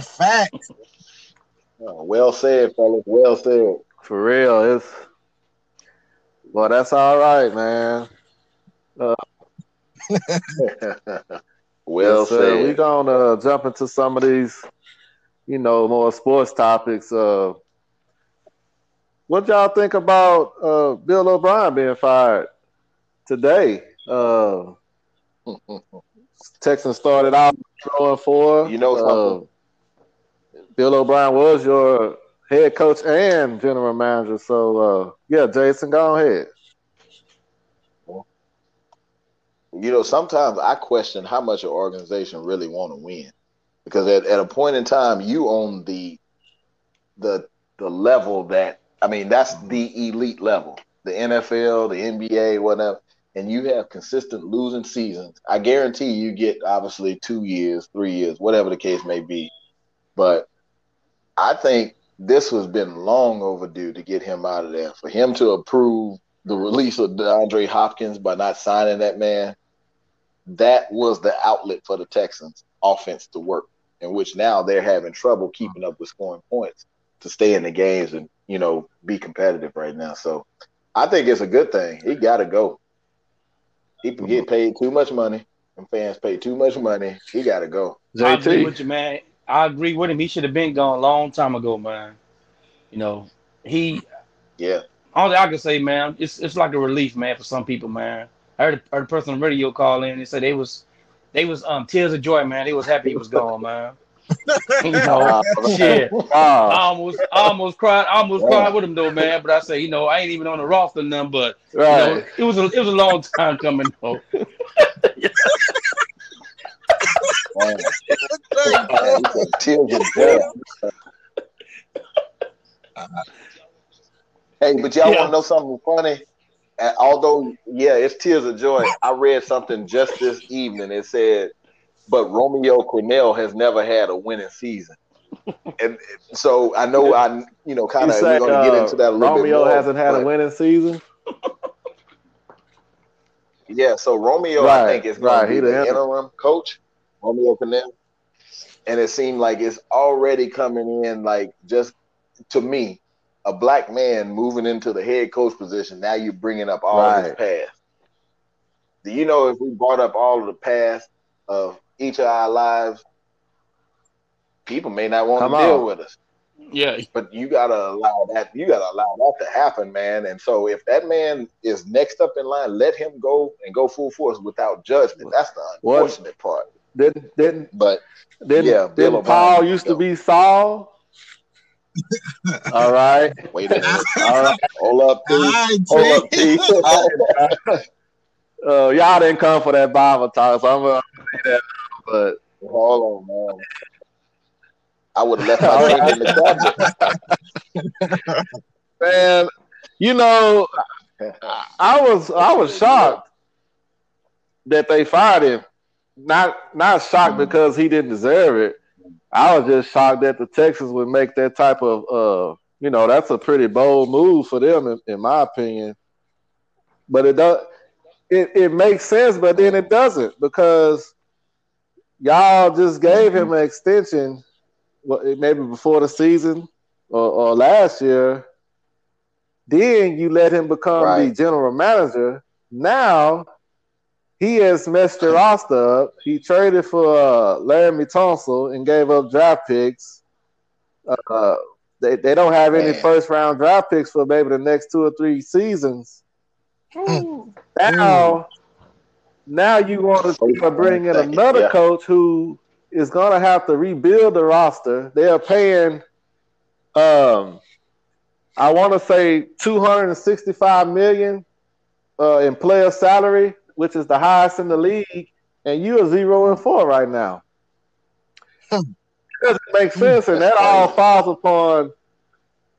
Facts. Oh, well said, fellas. Well said. For real, it's well, that's all right, man. Uh, <laughs> well Yes, said. We gonna uh, jump into some of these, you know, more sports topics. Uh, what y'all think about uh, Bill O'Brien being fired today? Uh, <laughs> Texans started out throwing four. You know something? Uh, Bill O'Brien was your head coach and general manager. So uh, yeah, Jason, go ahead. You know, sometimes I question how much an organization really want to win, because at, at a point in time, you own the the the level that I mean, that's the elite level, the NFL, the NBA, whatever, and you have consistent losing seasons. I guarantee you get obviously two years, three years, whatever the case may be, but I think this has been long overdue to get him out of there. For him to approve the release of DeAndre Hopkins by not signing that man, that was the outlet for the Texans offense to work, in which now they're having trouble keeping up with scoring points to stay in the games and, you know, be competitive right now. So I think it's a good thing. He got to go. He can get paid too much money, and fans pay too much money. He got to go. I agree with you, man. I agree with him. He should have been gone a long time ago, man. You know, he Yeah. All I can say, man, it's it's like a relief, man, for some people, man. I heard a, heard a person on the radio call in and said they was they was um tears of joy, man. They was happy he was gone, man. <laughs> you know, shit. I almost I almost cried. I almost cried with him though, man. But I say, you know, I ain't even on the roster none, but you know, it was a it was a long time coming though. <laughs> Man. Tears of joy. <laughs> Hey, but y'all Yeah. want to know something funny? And although, yeah, it's tears of joy. I read something just this evening. It said, "But Romeo Crennel has never had a winning season." <laughs> and so I know I, you know, kind of we're going to get uh, into that a little Romeo bit more. hasn't had a winning season. Yeah, so Romeo, Right, I think, is going right, to be the interim coach, Romeo Crennel. And it seemed like it's already coming in, like just to me, a black man moving into the head coach position. Now you're bringing up all his past. Do you know if we brought up all of the past of each of our lives, people may not want Come to deal with us Yeah, but you gotta allow that. You gotta allow that to happen, man. And so, if that man is next up in line, let him go and go full force without judgment. That's the What- unfortunate part. Didn't didn't But didn't, Yeah, Bill didn't Paul used to to be Saul? All right. wait a minute, <laughs> All right. hold up, right, Hold up, <laughs> T. T. Uh, y'all didn't come for that Bible talk, so I'm gonna say that. But Hold on, man. I would have left my drink in the cabinet. man, you know, I, I was I was shocked that they fired him. Not not shocked because he didn't deserve it. I was just shocked that the Texans would make that type of uh you know, that's a pretty bold move for them in, in my opinion. But it does it, it makes sense, but then it doesn't because y'all just gave him an extension well, maybe before the season or, or last year. Then you let him become the general manager. Now he has messed your roster up. He traded for uh, Laremy Tunsil and gave up draft picks. Uh, they, they don't have any Man. first round draft picks for maybe the next two or three seasons. Mm. Now, now you want to bring in another Yeah. coach who is going to have to rebuild the roster. They are paying, um, I want to say 265 million uh, in player salary, which is the highest in the league, and you are zero and four right now. it doesn't make sense, and that all falls upon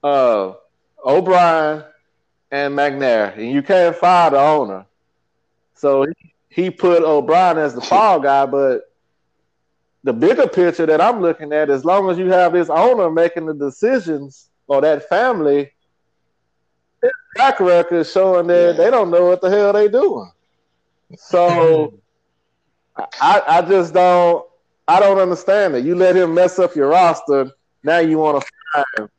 uh, O'Brien and McNair, and you can't fire the owner. So he, put O'Brien as the fall guy, but the bigger picture that I'm looking at, as long as you have this owner making the decisions or that family, track record is showing that they don't know what the hell they doing. So I, I just don't I don't understand it. You let him mess up your roster, now you want to fire him.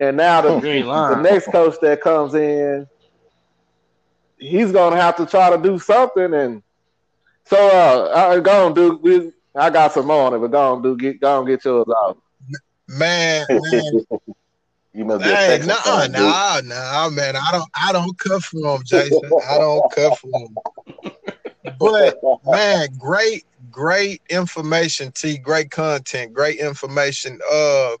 And now the, Green the next coach that comes in, he's gonna have to try to do something. And so, uh, I, go on, do we? I got some more on it, but go on, do get go on, get yours out. Man, <laughs> man, You must be a hey, Texas nah, fan, nah, nah, man. I don't, I don't cut for him, Jason. I don't cut for him. But <laughs> man, great, great information, T. Great content, great information. Uh,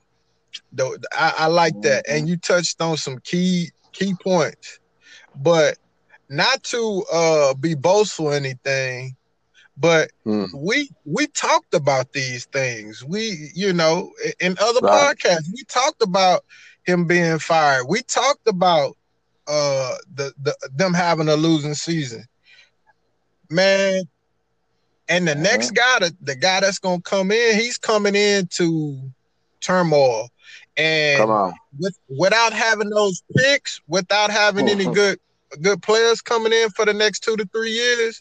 the, I, I like that, and you touched on some key key points, but not to uh be boastful or anything, but Hmm. we we talked about these things. We, you know, in other Right. podcasts, we talked about him being fired. We talked about uh the, the them having a losing season. Man, and the next guy, the, the guy that's gonna come in, he's coming into turmoil. And with, without having those picks, without having any <laughs> good good players coming in for the next two to three years,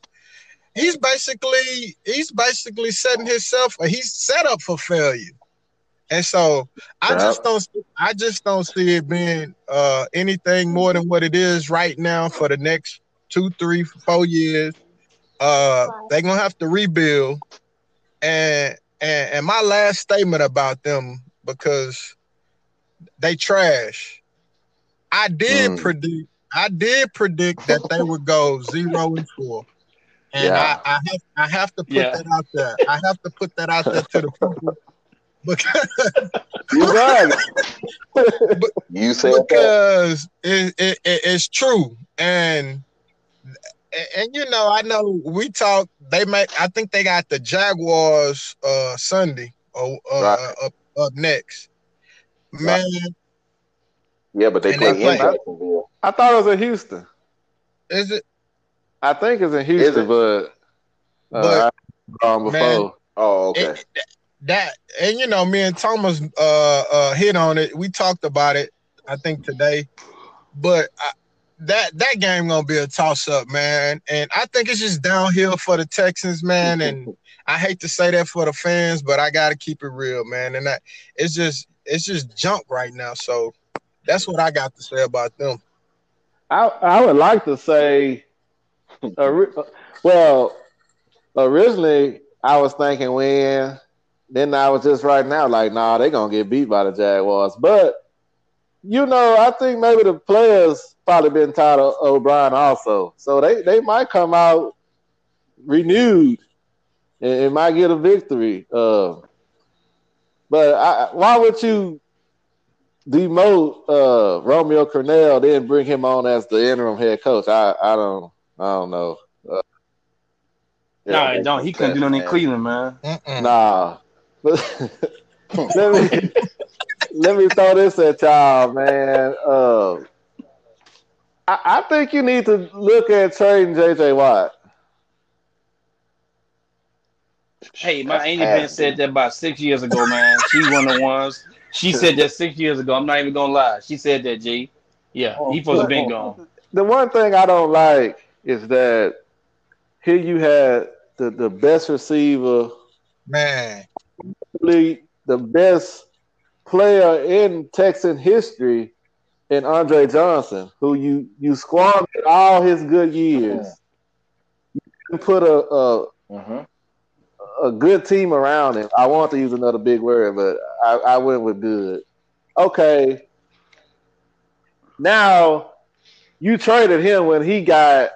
he's basically he's basically setting himself he's set up for failure. And so I just don't I just don't see it being uh anything more than what it is right now for the next two, three, four years. Uh they're gonna have to rebuild. And and and my last statement about them because they trash. I did Mm. predict I did predict that they would go zero and four. And Yeah. I, I have I have to put Yeah. that out there. I have to put that out there to the people <laughs> because, You're right. <laughs> You said because it, it, it- it's true. And and you know, I know we talk they make I think they got the Jaguars uh Sunday or uh, Right. up, up next. Man, Yeah, but they And play they in play- Jacksonville. I thought it was in Houston. is it I think it's in Houston, it? but, uh, But, I've gone man. Oh, okay. it- that and you know me and Thomas uh uh hit on it. We talked about it I think today. But I, that that game gonna be a toss up, man. And I think it's just downhill for the Texans, man. And I hate to say that for the fans, but I gotta keep it real, man. And that it's just it's just junk right now. So that's what I got to say about them. I I would like to say, well, originally I was thinking when, then I was just right now like, nah, they gonna get beat by the Jaguars. But you know, I think maybe the players probably been tired of O'Brien also, so they they might come out renewed and, and might get a victory. Uh, but I, why would you demote uh, Romeo Crennel, then bring him on as the interim head coach. I, I don't I don't know. No, Yeah, no, he couldn't do nothing in man. Cleveland, man. Mm-mm. Nah. <laughs> let me <laughs> let me throw this at y'all, man. Uh, I, I think you need to look at trading JJ Watt. Hey, my That's Amy Ben said that about six years ago, man. She's one of the ones. She <laughs> said that six years ago. I'm not even gonna lie. She said that, G. Yeah, oh, he supposed to been oh, gone. The one thing I don't like is that here you had the, the best receiver Man. the best player in Texan history in Andre Johnson, who you you squandered all his good years. You can put a, a Mhm. a good team around him. I want to use another big word, but I, I went with good. Okay. Now you traded him when he got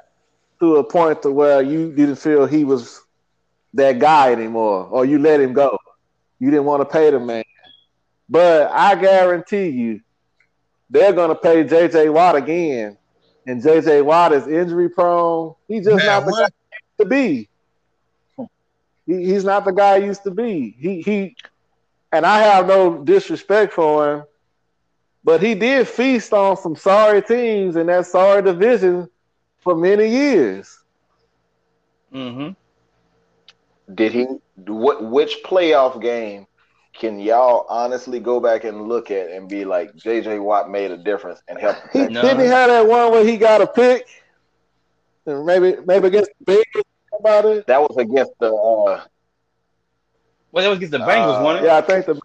to a point to where you didn't feel he was that guy anymore, or you let him go. You didn't want to pay the man. But I guarantee you, they're gonna pay JJ Watt again. And JJ Watt is injury prone. He's just Man, not the guy what? he used to be. He, he's not the guy he used to be. He he and I have no disrespect for him, but he did feast on some sorry teams in that sorry division for many years. Mm-hmm. Did he? What? Which playoff game can y'all honestly go back and look at and be like, J.J. Watt made a difference and helped? the He No. didn't he have that one where he got a pick, and maybe maybe against the Bengals about it. That was against the. Uh, Well, that was against the Bengals, Uh, wasn't it? Yeah, I think the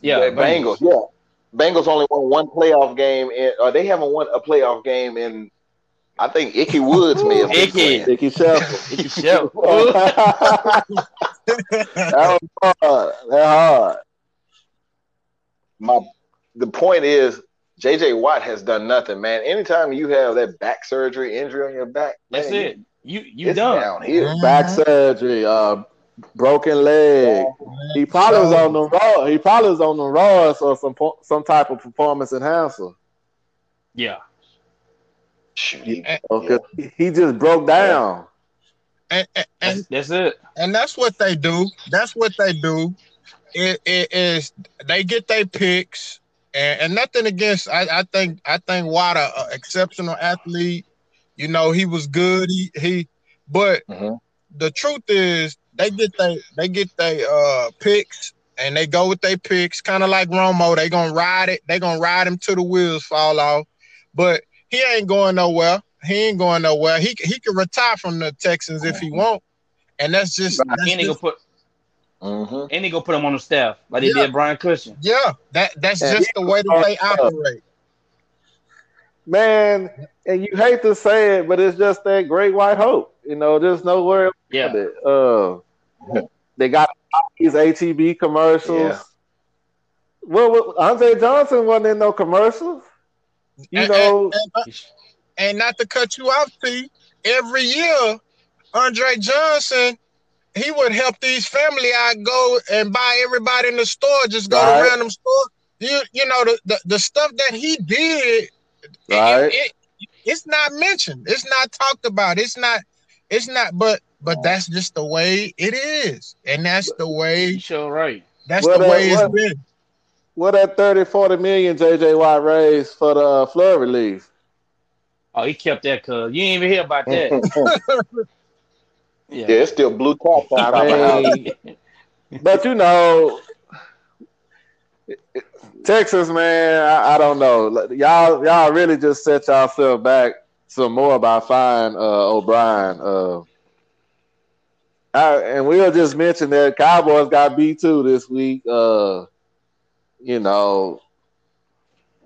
Yeah, the Bengals. Yeah, Bengals only won one playoff game. In, or they haven't won a playoff game in. I think Ickey Woods may have been Ickey. playing. Dickie Shuffle. It's a that was hard. That hard. My the point is, JJ Watt has done nothing, man. Anytime you have that back surgery injury on your back, That's man, it. You you It's done. downhill. Back surgery, uh, broken leg. He probably was on the raw. He probably was on the raw or some some type of performance enhancer. Yeah. Shoot, he- Okay, he just broke down. and, and, and That's, that's it. and that's what they do. That's what they do. It, it is they get their picks, and, and nothing against. I, I think I think Watt a, a exceptional athlete. You know he was good. He he, but Mhm. the truth is they get they they get their uh picks and they go with their picks, kind of like Romo. They gonna ride it. They gonna ride him till the wheels fall off. But he ain't going nowhere. He ain't going nowhere. He he can retire from the Texans if he want, and that's just, that's And they gonna just put Mhm. and they gonna put him on the staff like they Yeah. did Brian Cushing. yeah. That that's And just the way that they operate. Man, and you hate to say it, but it's just that great white hope. You know, there's nowhere Yeah. it. Uh, <laughs> they got these HEB commercials. Yeah. Well, well, Andre Johnson wasn't in no commercials. You And- know, and, and, uh, and not to cut you off, T. Every year, Andre Johnson, he would help these family out go and buy everybody in the store. Just go Right. to random store. You you know the, the the stuff that he did. it- Right. it- it's not mentioned. It's not talked about. It's not. It's not. But but that's just the way it is, and that's the way. You way. sure right. That's Well, the way it's well- been. What that 30, 40 million JJ Watt raised for the uh, flood relief. Oh, he kept that cuz you ain't even hear about that. <laughs> yeah, Yeah. it's still blue top <laughs> I out the house. mean, but you know, Texas man, I, I don't know. Y'all, y'all really just set yourself back some more by firing uh, O'Brien. Uh, I, and we'll just mention that Cowboys got beat too this week. Uh, you know,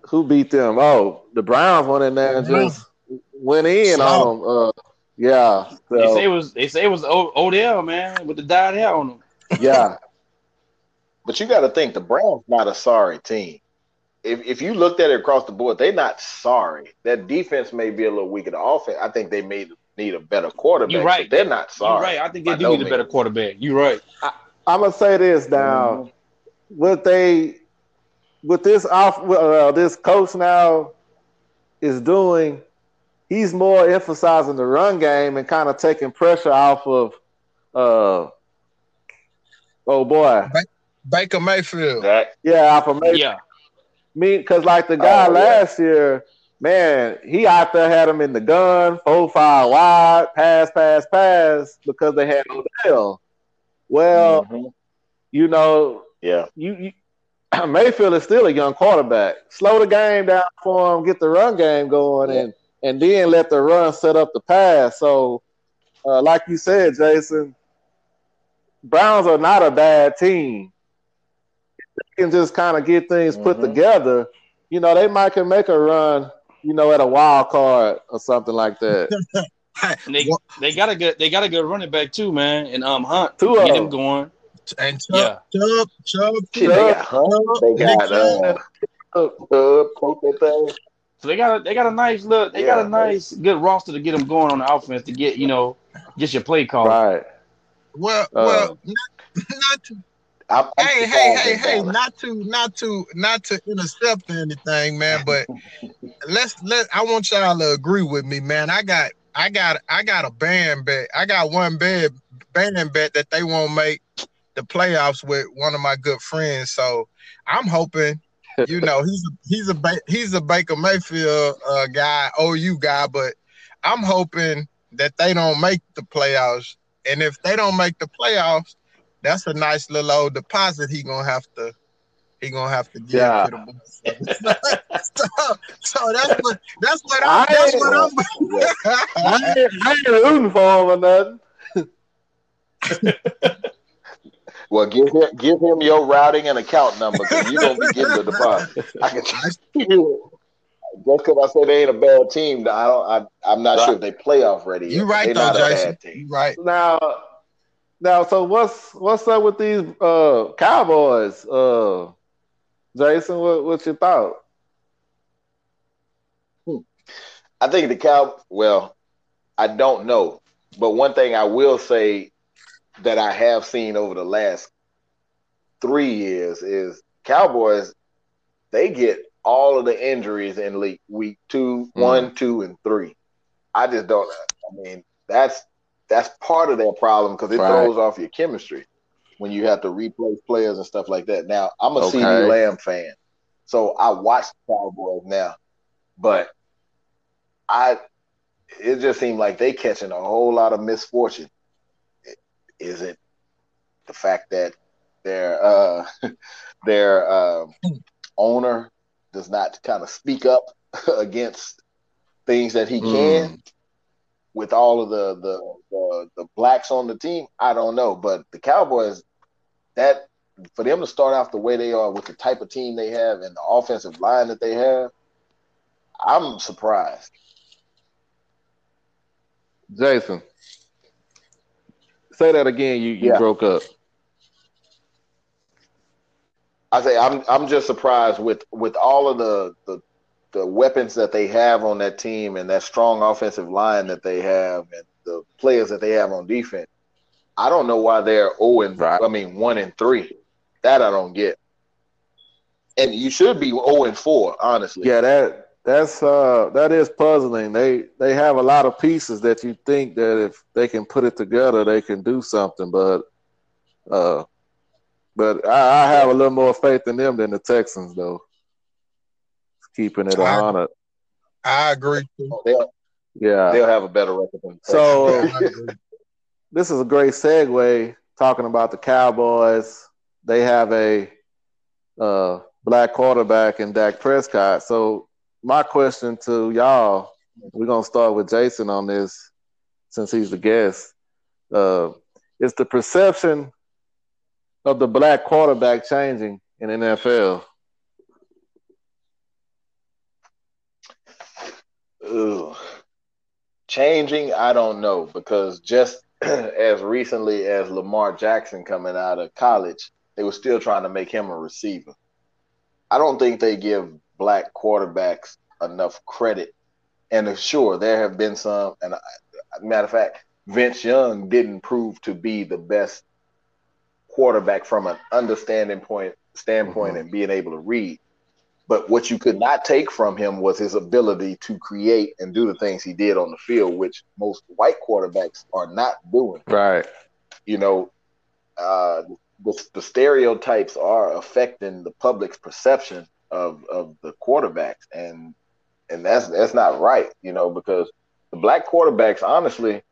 who beat them? Oh, the Browns went in there and just went in on them. Uh, yeah, They say it was they say it was o- Odell, man, with the dyed hair on him. yeah. <laughs> But you got to think the Browns not a sorry team. If if you looked at it across the board, they're not sorry. That defense may be a little weaker. The offense, I think they may need a better quarterback. You're right. but They're not You're sorry. right. I think they do no need a better quarterback. You're right. I'm gonna say this now. What they, what this off, uh, this coach now is doing, he's more emphasizing the run game and kind of taking pressure off of, uh, oh boy, Baker Mayfield. That yeah, off of maybe Yeah. me because like the guy Oh, yeah. last year, man, he out there had him in the gun, four five wide, pass, pass, pass because they had Odell. Well, Mhm. you know, yeah, you, you <coughs> Mayfield is still a young quarterback. Slow the game down for him, get the run game going, and and then let the run set up the pass. So, uh, like you said, Jason, Browns are not a bad team. They can just kind of get things put Mhm. together. You know, they might can make a run. You know, at a wild card or something like that. <laughs> And they they got a good they got a good running back too, man. And um Hunt Two get of him them. going. And Chubb, Yeah. Chubb, Chubb, Shit, they got Hunt. They got uh, Chubb, quote that thing. So they got a they got a nice look. They got a nice good roster to get them going on the offense to get you know just your play call. Right. Well, Uh, well, not, not to, I'm, I'm Hey, hey, hey, hey! Dallas. Not to, not to, not to intercept anything, man. But let's let. I want y'all to agree with me, man. I got, I got, I got a band bet. I got one bed band bet that they won't make the playoffs with one of my good friends. So I'm hoping, you know, he's a, he's a Ba- he's a Baker Mayfield uh, guy, OU guy, but I'm hoping that they don't make the playoffs. And if they don't make the playoffs, that's a nice little old deposit he gonna have to he gonna have to give Yeah. to the boys. <laughs> so, so that's what that's what I I'm that's what <laughs> I I'm ain't, I ain't rooting for him or nothing. <laughs> Well, give him give him your routing and account number because you're gonna be getting the <laughs> deposit. I can trust you. just because I said they ain't a bad team. I don't. I, I'm not sure if they playoff ready. Yet. you right They're though, Jason. bad team. You right. Now, now, so what's what's up with these uh Cowboys? Uh, Jason, what what's your thought? I think the cow. Well, I don't know, but one thing I will say that I have seen over the last three years is Cowboys. They get all of the injuries in week week two, Mm. one, two, and three. I just don't. I mean, that's that's part of their problem because it Right. throws off your chemistry when you have to replace players and stuff like that. Now, I'm a Okay. CeeDee Lamb fan, so I watch the Cowboys now, but I it just seemed like they catching a whole lot of misfortune. Is it the fact that their uh, <laughs> their um owner does not kind of speak up <laughs> against things that he can with all of the, the the the blacks on the team? I don't know, but the Cowboys that for them to start off the way they are with the type of team they have and the offensive line that they have, I'm surprised. Jason, say that again. You you Yeah. broke up. I say I'm I'm just surprised with with all of the the the weapons that they have on that team and that strong offensive line that they have and the players that they have on defense. I don't know why they're 0 and Right. I mean 1 and 3. That I don't get. And you should be 0 and 4, honestly. Yeah, that that's uh that is puzzling. They they have a lot of pieces that you think that if they can put it together, they can do something. But uh, but I, I have a little more faith in them than the Texans, though. Keeping it a I- hundred. I agree. They'll Yeah. they'll have a better record than So <laughs> <laughs> this is a great segue talking about the Cowboys. They have a uh, black quarterback in Dak Prescott. So my question to y'all, we're gonna start with Jason on this since he's the guest. Uh, is the perception of the black quarterback changing in NFL? Ugh. Changing, I don't know because just <clears throat> as recently as Lamar Jackson coming out of college, they were still trying to make him a receiver. I don't think they give black quarterbacks enough credit. And sure, there have been some. And I, matter of fact, Vince Young didn't prove to be the best quarterback from an understanding point standpoint Mhm. and being able to read. But what you could not take from him was his ability to create and do the things he did on the field, which most white quarterbacks are not doing. Right. You know, uh, the, the stereotypes are affecting the public's perception of, of the quarterbacks, and and that's that's not right. You know, because the black quarterbacks, honestly,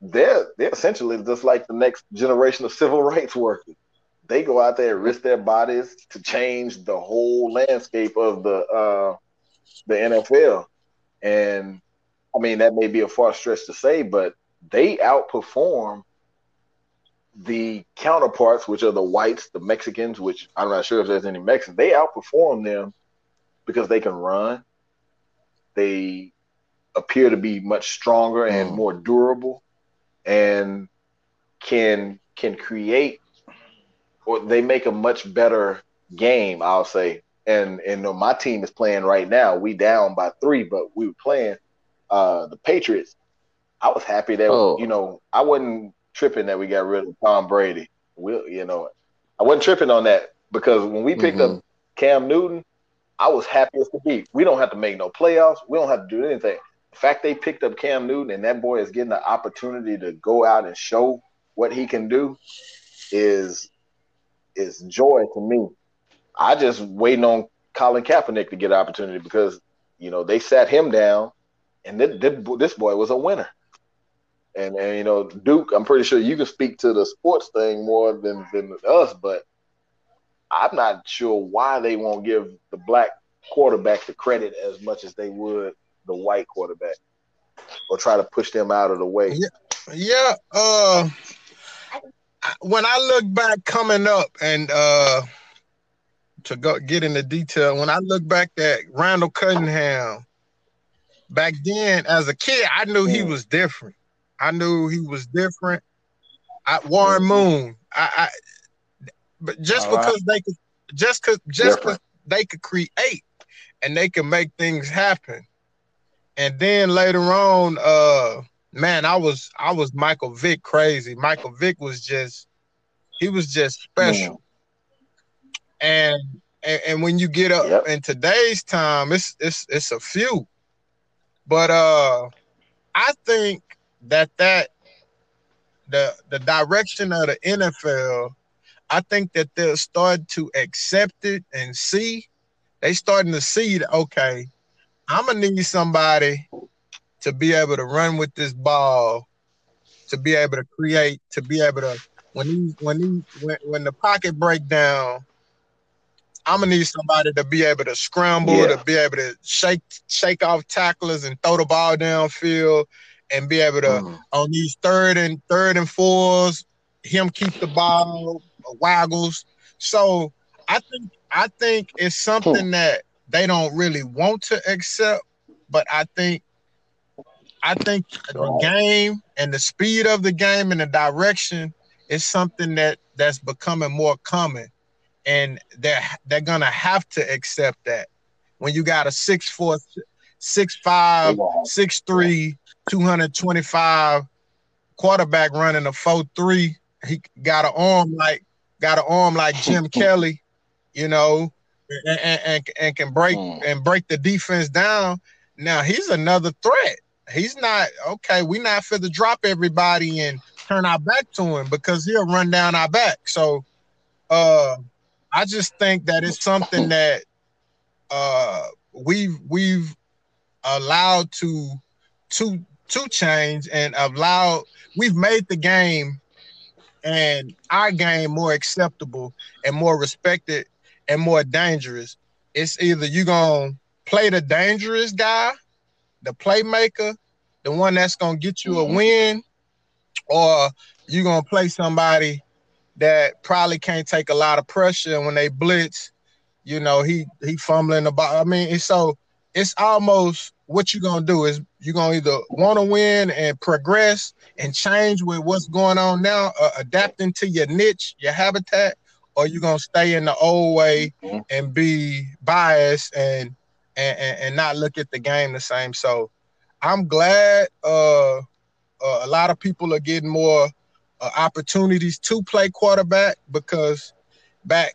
they're they're essentially just like the next generation of civil <laughs> rights workers they go out there and risk their bodies to change the whole landscape of the uh, the NFL. And I mean that may be a far stretch to say, but they outperform the counterparts, which are the whites, the Mexicans, which I'm not sure if there's any Mexicans. They outperform them because they can run. They appear to be much stronger and Mm. more durable, and can can create or they make a much better game, I'll say. And and my team is playing right now. We down by three, but we were playing uh, the Patriots. I was happy that Oh. you know I wasn't tripping that we got rid of Tom Brady. We, you know, I wasn't tripping on that because when we picked Mhm. up Cam Newton, I was happy as to be. We don't have to make no playoffs. We don't have to do anything. The fact they picked up Cam Newton and that boy is getting the opportunity to go out and show what he can do is is joy to me. I just waiting on Colin Kaepernick to get an opportunity because you know they sat him down, and this, this boy was a winner. And and you know Duke, I'm pretty sure you can speak to the sports thing more than than us, but I'm not sure why they won't give the black quarterback the credit as much as they would the white quarterback, or try to push them out of the way. Yeah. Yeah, uh when I look back coming up and uh to go get into detail, when I look back at Randall Cunningham, back then as a kid, I knew he Mm. was different. I knew he was different. I, Warren Moon, I, I but just All right. because they could just cause just Different. cause they could create and they could make things happen. And then later on, uh man, I was I was Michael Vick crazy. Michael Vick was just he was just special. And, and and when you get up Yep. in today's time, it's it's it's a few. But uh I think that that the the direction of the NFL, I think that they'll start to accept it and see. They starting to see that okay, I'm gonna need somebody to be able to run with this ball, to be able to create, to be able to when he when he when, when the pocket break down, I'm gonna need somebody to be able to scramble, Yeah. to be able to shake shake off tacklers and throw the ball downfield, and be able to Mm. on these third and third and fours, him keep the ball uh, waggles. So I think I think it's something that they don't really want to accept, but I think I think the game and the speed of the game and the direction is something that that's becoming more common, and they're they're gonna have to accept that when you got a six four, six five, They gonna have- six three, 225 quarterback running a 4-3. He got an arm like got an arm like Jim <laughs> Kelly, you know, and, and, and, and can break Mm. and break the defense down. Now he's another threat. He's not okay. We're not for to drop everybody and turn our back to him because he'll run down our back. So uh I just think that it's something <laughs> that uh we've we've allowed to to to change and allowed we've made the game and our game more acceptable and more respected and more dangerous. It's either you gonna play the dangerous guy, the playmaker, the one that's gonna get you Mhm. a win, or you gonna play somebody that probably can't take a lot of pressure and when they blitz, you know, he he fumbling ball. I mean, it's so it's almost what you're gonna do is you're gonna either want to win and progress and change with what's going on now, uh, adapting to your niche, your habitat, or you're gonna stay in the old way Mhm. and be biased and, and and and not look at the game the same. So I'm glad uh, uh, a lot of people are getting more uh, opportunities to play quarterback because back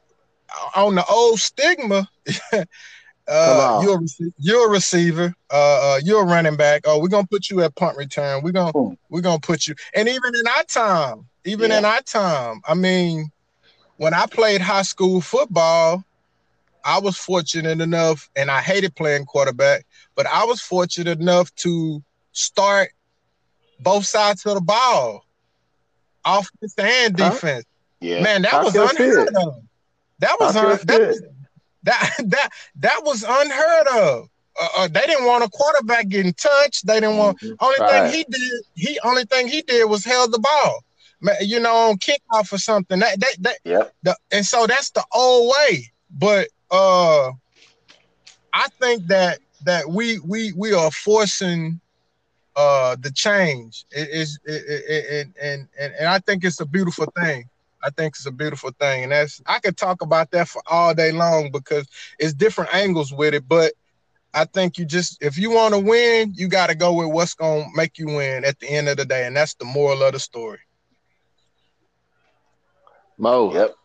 on the old stigma, <laughs> uh, you're a you're a receiver, uh, uh, you're a running back. Oh, we're gonna put you at punt return. We're gonna Hmm. we're gonna put you, and even in our time, even in our time, I mean, when I played high school football, I was fortunate enough, and I hated playing quarterback, but I was fortunate enough to start both sides of the ball, offense and Huh? defense. Yeah. Man, that How was unheard of. That was un- that, was that that that was unheard of. Uh, uh, they didn't want a quarterback getting touched. They didn't want. Mhm. Only Right. thing he did, he only thing he did was held the ball. You know, on kickoff or something. That that that. Yep. The, and so that's the old way. But uh, I think that that we we we are forcing uh the change. It is it, it, it, and and and I think it's a beautiful thing. I think it's a beautiful thing, and that's I could talk about that for all day long because it's different angles with it. But I think you just if you want to win, you got to go with what's gonna make you win at the end of the day, and that's the moral of the story. Mo, Yep.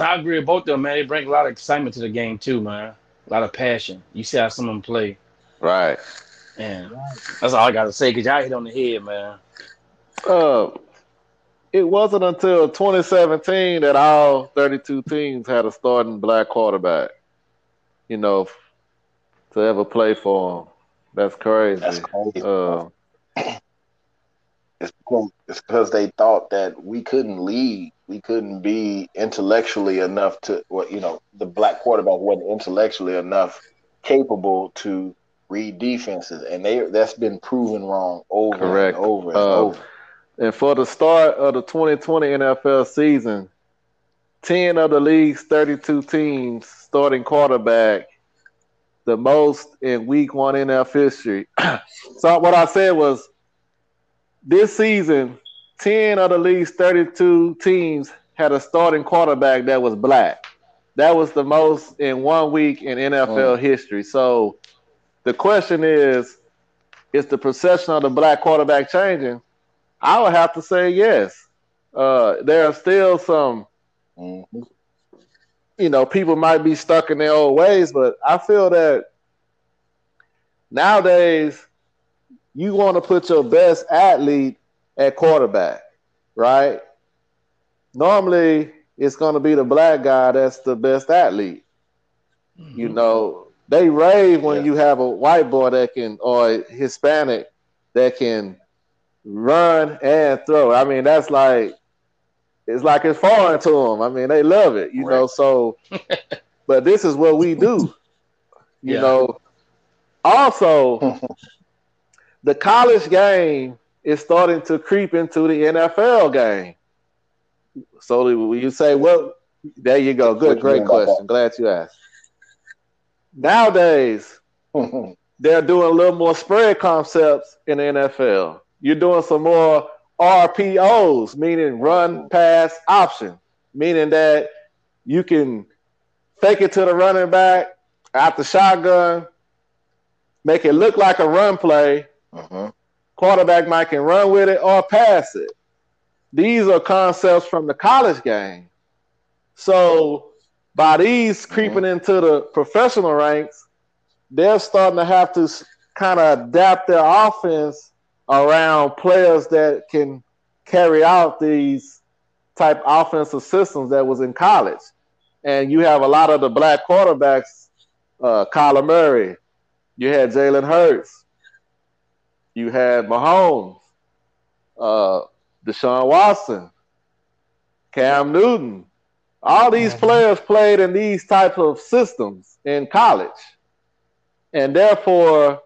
I agree with both of them, man. They bring a lot of excitement to the game too, man. A lot of passion. You see how some of them play, Right. and that's all I gotta say. Cause y'all hit on the head, man. Uh, it wasn't until 2017 that all 32 teams had a starting black quarterback. You know, to ever play for them. That's crazy. That's crazy. Uh, It's because, they thought that we couldn't lead. We couldn't be intellectually enough to, well, you know, the black quarterback wasn't intellectually enough capable to read defenses, and they that's been proven wrong over Correct. and over and Uh, over. And for the start of the 2020 NFL season, 10 of the league's 32 teams starting quarterback, the most in week one NFL history. <clears throat> so what I said was this season, 10 of the league's 32 teams had a starting quarterback that was black. That was the most in one week in NFL oh. history. So the question is, is the perception of the black quarterback changing? I would have to say yes. Uh, there are still some, Mhm. you know, people might be stuck in their old ways, but I feel that nowadays you want to put your best athlete at quarterback, right? Normally, it's going to be the black guy that's the best athlete. You know, they rave when Yeah. you have a white boy that can, or a Hispanic that can run and throw. I mean, that's like, it's like it's foreign to them. I mean, they love it, you know. So, <laughs> but this is what we do, you Yeah. know. Also, <laughs> the college game is starting to creep into the NFL game. So you say, well, there you go. Good, great question. Glad you asked. Nowadays, <laughs> they're doing a little more spread concepts in the NFL. You're doing some more RPOs, meaning run pass option, meaning that you can fake it to the running back the shotgun, make it look like a run play. Mhm. Quarterback might can run with it or pass it. These are concepts from the college game. So by these creeping into the professional ranks, they're starting to have to kind of adapt their offense around players that can carry out these type offensive systems that was in college. And you have a lot of the black quarterbacks, uh, Kyler Murray, you had Jalen Hurts, you had Mahomes, uh, Deshaun Watson, Cam Newton. All these players played in these types of systems in college. And therefore,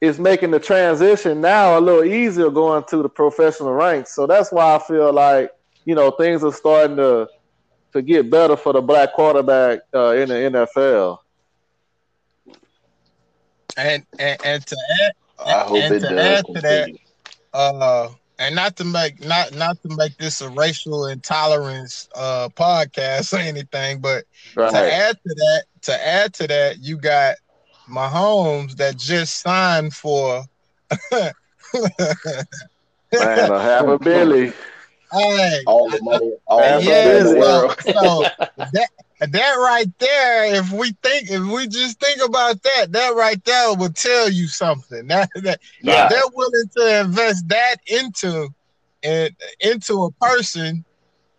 it's making the transition now a little easier going to the professional ranks. So that's why I feel like, you know, things are starting to to get better for the black quarterback uh, in the NFL. And and, and to add I hope and it to does add to that, uh and not to make not not to make this a racial intolerance uh podcast or anything, but to add to that, to add to that, you got Mahomes that just signed for <laughs> Man, a half <laughs> a billy. hey, all the money, all the money yes, the so- so that that right there, if we think if we just think about that, that right there will tell you something. <laughs> That, that if they're willing to invest that into and into a person,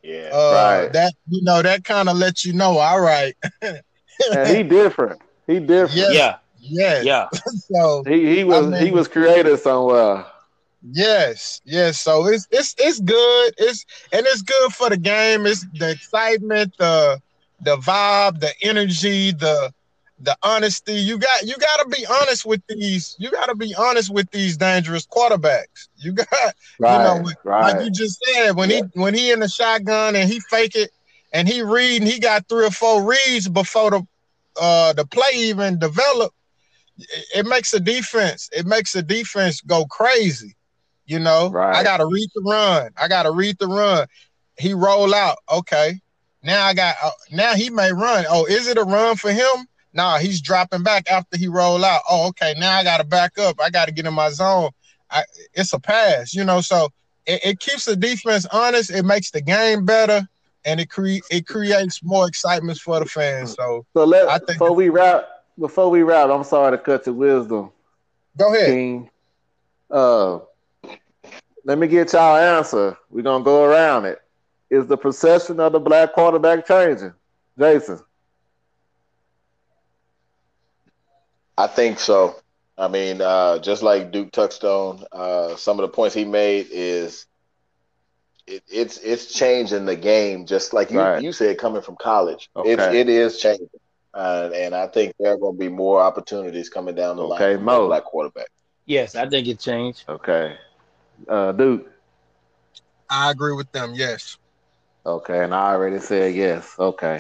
Yeah. uh Right. that you know, that kind of lets you know, all right, And he different. He different. Yes. Yeah, yes. yeah. <laughs> So He he was I he was created somewhere. Yes, yes. So it's it's it's good. It's and it's good for the game. It's the excitement, the the vibe, the energy, the the honesty. You got you got to be honest with these. You got to be honest with these dangerous quarterbacks. You got Right. know, like right. you just said when he when he in the shotgun and he fake it and he read and he got three or four reads before the uh the play even develop. It, makes a defense. It makes a defense go crazy. You know, Right. I gotta read the run. I gotta read the run. He roll out. Okay, now I got. Uh, now he may run. Oh, is it a run for him? Nah, he's dropping back after he roll out. Oh, okay. Now I gotta back up. I gotta get in my zone. I, it's a pass. You know, so it, it keeps the defense honest. It makes the game better, and it cre- it creates more excitement for the fans. So So let I think- before we wrap before we wrap, I'm sorry to cut your wisdom, go ahead. King. Uh let me get y'all answer. We're gonna go around it. Is the perception of the black quarterback changing? Jason. I think so. I mean, uh, just like Duke touched on, uh, some of the points he made is it, it's it's changing the game. Just like you, Right. you said, coming from college, it's Okay. it is changing, uh, and I think there are going to be more opportunities coming down the Okay, line Okay, Mo. the black quarterback. Yes, I think it changed. Okay. Uh Duke. I agree with them. Yes. Okay, and I already said yes. Okay.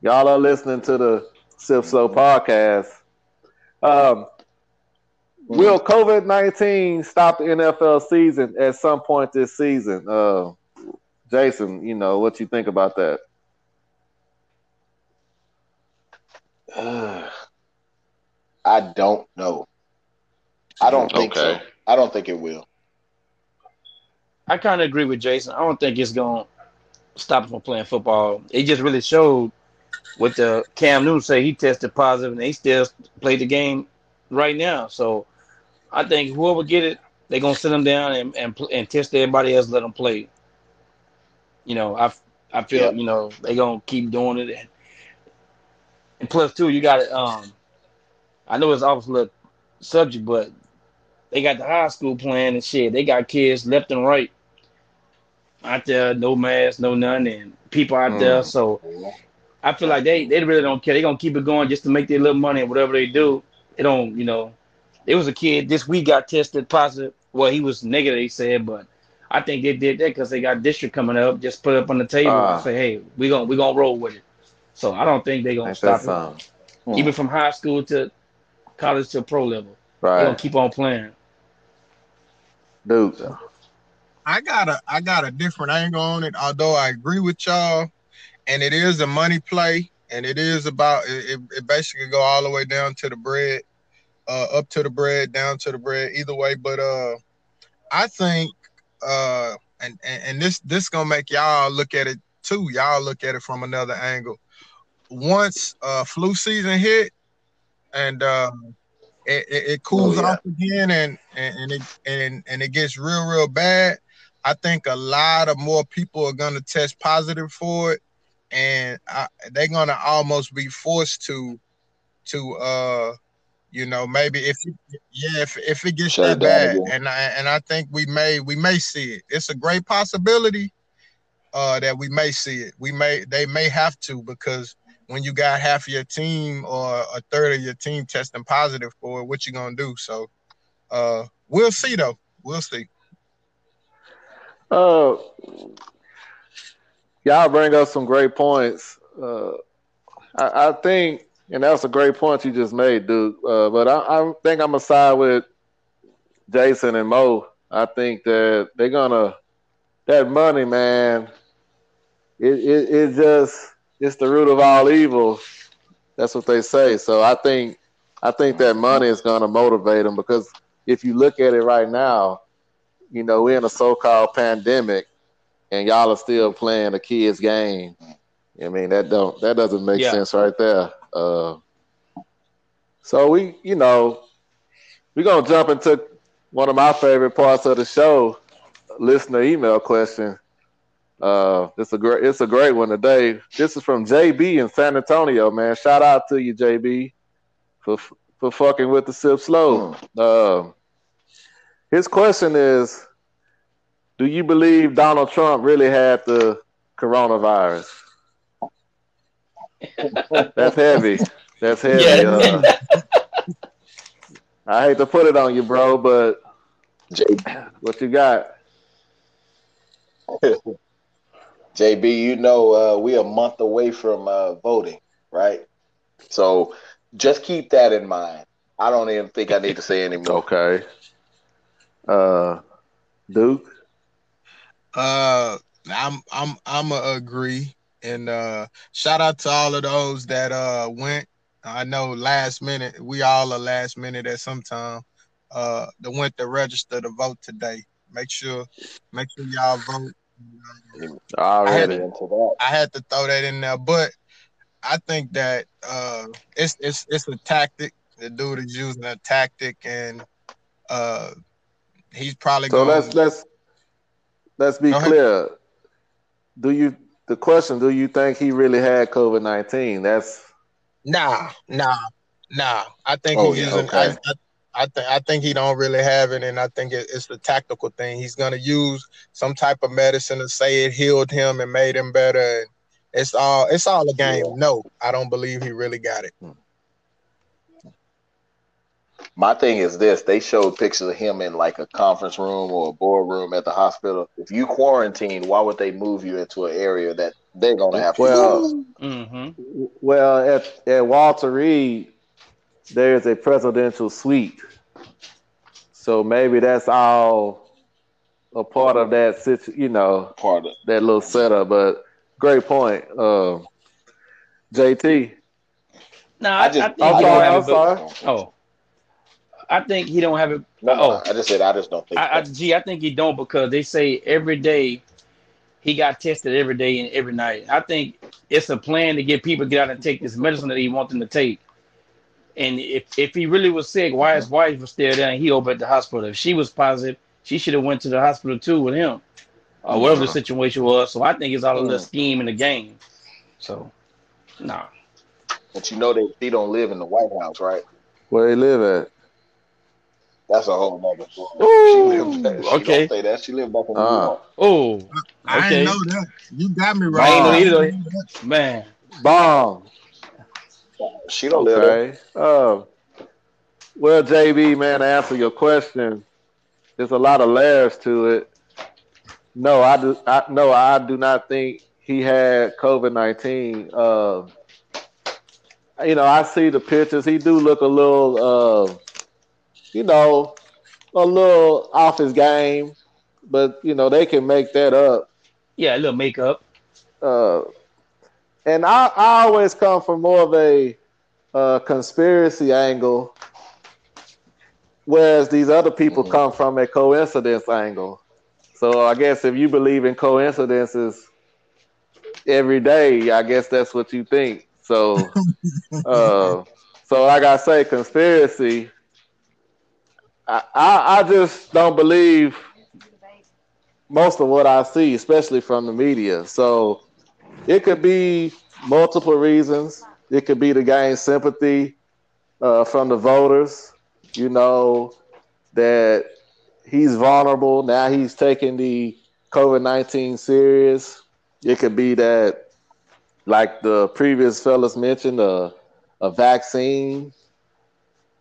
Y'all are listening to the Sip Slow podcast. Um, will COVID 19 stop the NFL season at some point this season? Uh, Jason, you know, what you think about that? <sighs> I don't know. I don't think so. Okay. I don't think it will. I kind of agree with Jason. I don't think it's going to stop him from playing football. It just really showed what the Cam Newton say he tested positive and they still played the game right now. So I think whoever get it, they're gonna sit them down and and, and test everybody else, let them play. You know, I I feel Yeah. you know they gonna keep doing it, and, and plus too, you got um, I know it's off the subject, but they got the high school playing and shit. They got kids left and right out there, no mask, no none, and people out there. Mm. So I feel like they they really don't care. They gonna keep it going just to make their little money and whatever they do. They don't, you know. There was a kid this week got tested positive. Well, he was negative, they said, but I think they did that because they got district coming up. Just put it up on the table Ah. and say, "Hey, we're gonna we gonna roll with it." So I don't think they gonna stop it. something? Hmm. Even from high school to college to pro level, they gonna Right. keep on playing. Dude. I got a I got a different angle on it. Although I agree with y'all, and it is a money play, and it is about it. It, it basically go all the way down to the bread, uh, up to the bread, down to the bread, either way. But uh, I think uh, and, and and this this gonna make y'all look at it too. Y'all look at it from another angle. Once uh, flu season hit, and um, it, it, it cools Oh, yeah. off again, and and and it and and it gets real real bad. I think a lot of more people are gonna test positive for it, and I, they're gonna almost be forced to to uh you know maybe if yeah if, if it gets Shut that bad again. and I and I think we may we may see it. It's a great possibility uh that we may see it. We may they may have to because when you got half of your team or a third of your team testing positive for it, what you gonna do? So uh we'll see though. We'll see. Uh, y'all bring up some great points. Uh, I, I think, and that's a great point you just made, dude. Uh, but I, I think I'm gonna side with Jason and Mo. I think that they're gonna that money, man. It it, it just it's the root of all evil. That's what they say. So I think I think that money is gonna motivate them because if you look at it right now, you know, we're in a so-called pandemic, and y'all are still playing a kid's game. I mean, that don't that doesn't make Yeah. sense right there. Uh, so we, you know, we're gonna jump into one of my favorite parts of the show, listener email question. Uh, it's a great, it's a great one today. This is from JB in San Antonio, man. Shout out to you, JB, for for fucking with the sip slow. Um, his question is Do you believe Donald Trump really had the coronavirus? That's heavy. That's heavy. Yeah. Uh, I hate to put it on you, bro, but J- what you got? JB, you know uh, we a month away from uh, voting, right? So just keep that in mind. I don't even think I need to say anymore. Okay. Uh, Duke. Uh, I'm I'm I'm a agree, and uh, shout out to all of those that uh went. I know last minute. We all are last minute at some time. Uh, that went to register to vote today. Make sure, make sure y'all vote. Already. into that. I had to throw that in there, but I think that uh, it's it's it's a tactic. The dude is using a tactic, and uh, he's probably So going. let's let's let's be clear. Do you the question? Do you think he really had COVID nineteen? That's Nah, nah, nah. I think Oh, he's yeah, using. okay. I, I, think I think he don't really have it, and I think it, it's the tactical thing. He's gonna use some type of medicine to say it healed him and made him better. And it's all it's all a game. No, I don't believe he really got it. Hmm. My thing is this: they showed pictures of him in like a conference room or a boardroom at the hospital. If you quarantine, why would they move you into an area that they're gonna have to Well. Mm-hmm. well at at Walter Reed. There's a presidential suite, so maybe that's all a part of that situ. You know, part of that little setup. But great point, uh, JT. No, I I, just- I think I'm he sorry. I'm it. Sorry. oh, I think he don't have it. no, no, Oh. I just said I just don't think. I, I, gee, I think he don't because they say every day he got tested every day and every night. I think it's a plan to get people to get out and take this medicine that he wants them to take. And if, if he really was sick, why his wife was still there and he over at the hospital? If she was positive, she should have went to the hospital too with him, or whatever the situation was. So I think it's all a little Mm. scheme in the game. So, nah. But you know that he don't live in the White House, right? Where he live at? That's a whole nother story. Ooh, she lived, she okay. don't say that. She lived back in New Ah. York. Oh, I Okay. didn't know that. You got me I right. ain't know either. didn't know that. man. Bomb. She don't live there. Okay. Uh, well, JB, man, to answer your question, there's a lot of layers to it. No, I do. I, no, I do not think he had COVID nineteen. Uh, you know, I see the pictures. He do look a little, uh, you know, a little off his game, but you know they can make that up. Yeah, a little makeup. uh, and I, I always come from more of a uh, conspiracy angle, whereas these other people Mhm. come from a coincidence angle. So I guess if you believe in coincidences every day, I guess that's what you think. So, <laughs> uh, so like I say, conspiracy. I, I, just don't believe most of what I see, especially from the media. So it could be multiple reasons. It could be to gain sympathy uh, from the voters. You know that he's vulnerable now. He's taking the COVID nineteen serious. It could be that, like the previous fellas mentioned, a a vaccine,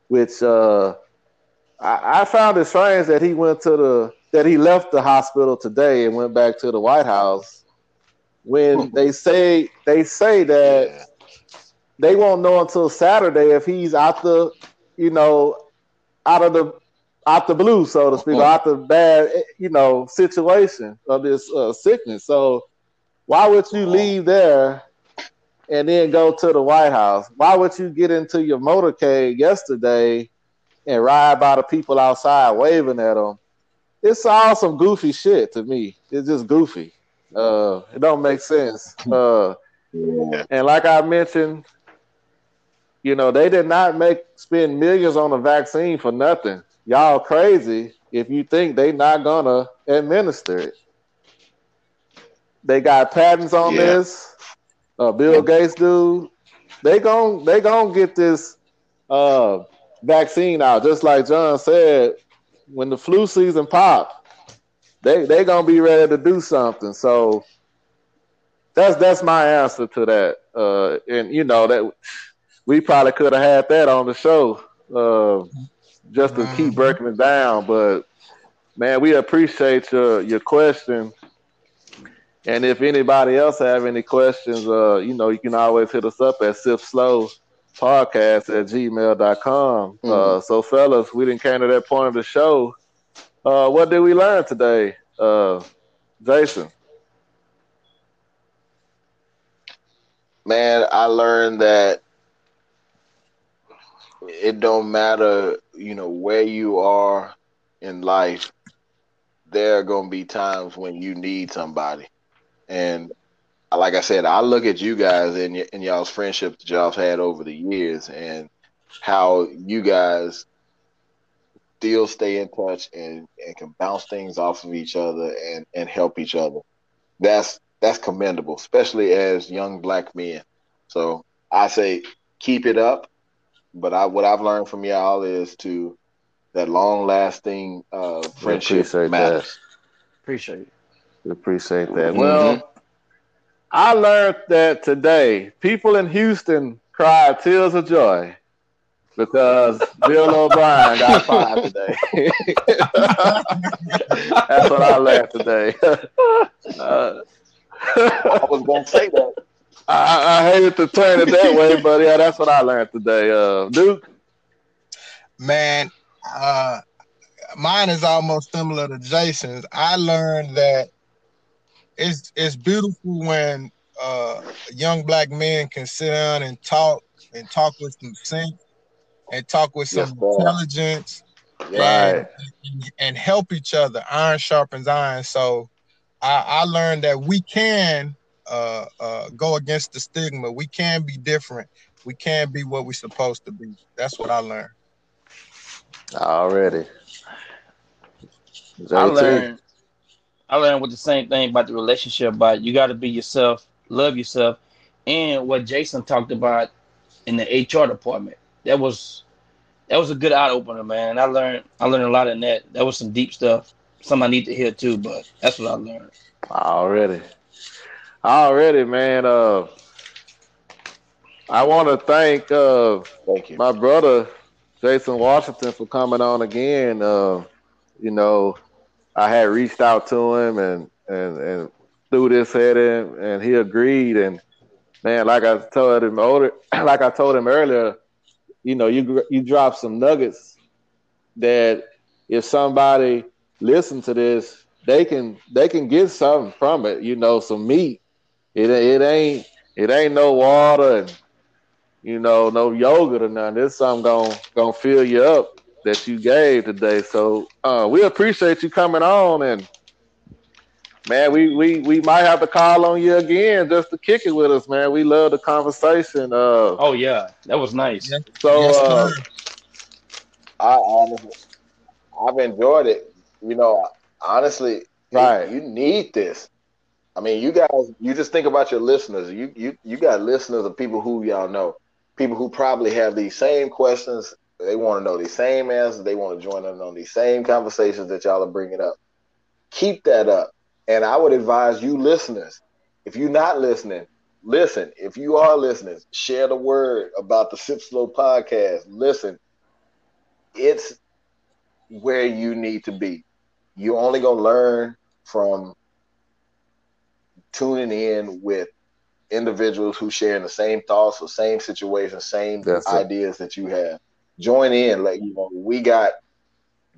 which uh, I, I found it strange that he went to the that he left the hospital today and went back to the White House when hmm. they say they say that they won't know until Saturday if he's out the you know out of the out the blue so to speak or hmm. out the bad you know situation of this uh, sickness. So why would you hmm. leave there and then go to the White House? Why would you get into your motorcade yesterday and ride by the people outside waving at them it's all some goofy shit to me it's just goofy uh, it don't make sense. Uh, and like I mentioned, you know, they did not make spend millions on a vaccine for nothing. Y'all crazy if you think they not gonna administer it. They got patents on Yeah. this. Uh, Bill Gates dude, They gon' they gonna get this uh, vaccine out, just like John said. When the flu season pop, they they gonna be ready to do something. So that's that's my answer to that. Uh, and you know that we probably could have had that on the show uh, just to keep Mhm. breaking it down. But man, we appreciate your your question. And if anybody else have any questions, uh, you know, you can always hit us up at Sip Slow podcast at gmail.com. Uh, so fellas, we didn't came to that point of the show. Uh, what did we learn today? Uh, Jason. Man, I learned that it don't matter, you know, where you are in life. there are gonna be times when you need somebody, and like I said, I look at you guys and, y- and y'all's friendship that y'all's had over the years, and how you guys still stay in touch and, and can bounce things off of each other and, and help each other. That's that's commendable, especially as young black men. So I say keep it up. But I what I've learned from y'all is to that long lasting uh, friendship appreciate matters. Appreciate it. Appreciate that. Mhm. Well, I learned that today people in Houston cried tears of joy because <laughs> Bill O'Brien got fired today. <laughs> That's what I learned today. Uh, I was gonna say that. I, I hated to turn it that way, but yeah, that's what I learned today. Uh, Duke, Man, uh, mine is almost similar to Jason's. I learned that it's it's beautiful when uh, young black men can sit down and talk and talk with some sense and talk with some Yes, intelligence right? and, and help each other. Iron sharpens iron. So I, I learned that we can uh, uh, go against the stigma. We can be different. We can be what we're supposed to be. That's what I learned. Already. I JT. learned I learned with the same thing about the relationship, but you gotta be yourself, love yourself, and what Jason talked about in the HR department. That was that was a good eye opener, man. I learned I learned a lot in that. That was some deep stuff. Some I need to hear too, but that's what I learned. Already. Already, man. Uh I want to thank uh Thank you. my brother Jason Washington for coming on again. Uh, you know, I had reached out to him and and and threw this at him, and he agreed. And man, like I told him older, <clears throat> like I told him earlier, you know, you you drop some nuggets that if somebody listen to this, they can they can get something from it. You know, some meat. It it ain't it ain't no water and you know, no yogurt or nothing. This something gonna gonna fill you up that you gave today. So uh, we appreciate you coming on and man, we we we might have to call on you again just to kick it with us, man. We love the conversation. Uh, Oh yeah, that was nice. Yeah. so Yes, uh. I honestly, I've enjoyed it. You know, honestly, Right. You, you need this. I mean, you guys, you just think about your listeners. You you you got listeners of people who y'all know, people who probably have these same questions. They want to know these same answers. They want to join in on these same conversations that y'all are bringing up. Keep that up. And I would advise you listeners, if you're not listening, listen. If you are listening, share the word about the Sip Slow podcast. Listen, it's where you need to be. You're only gonna learn from tuning in with individuals who share the same thoughts or same situations, same That's it. ideas that you have. Join in, like you know, we got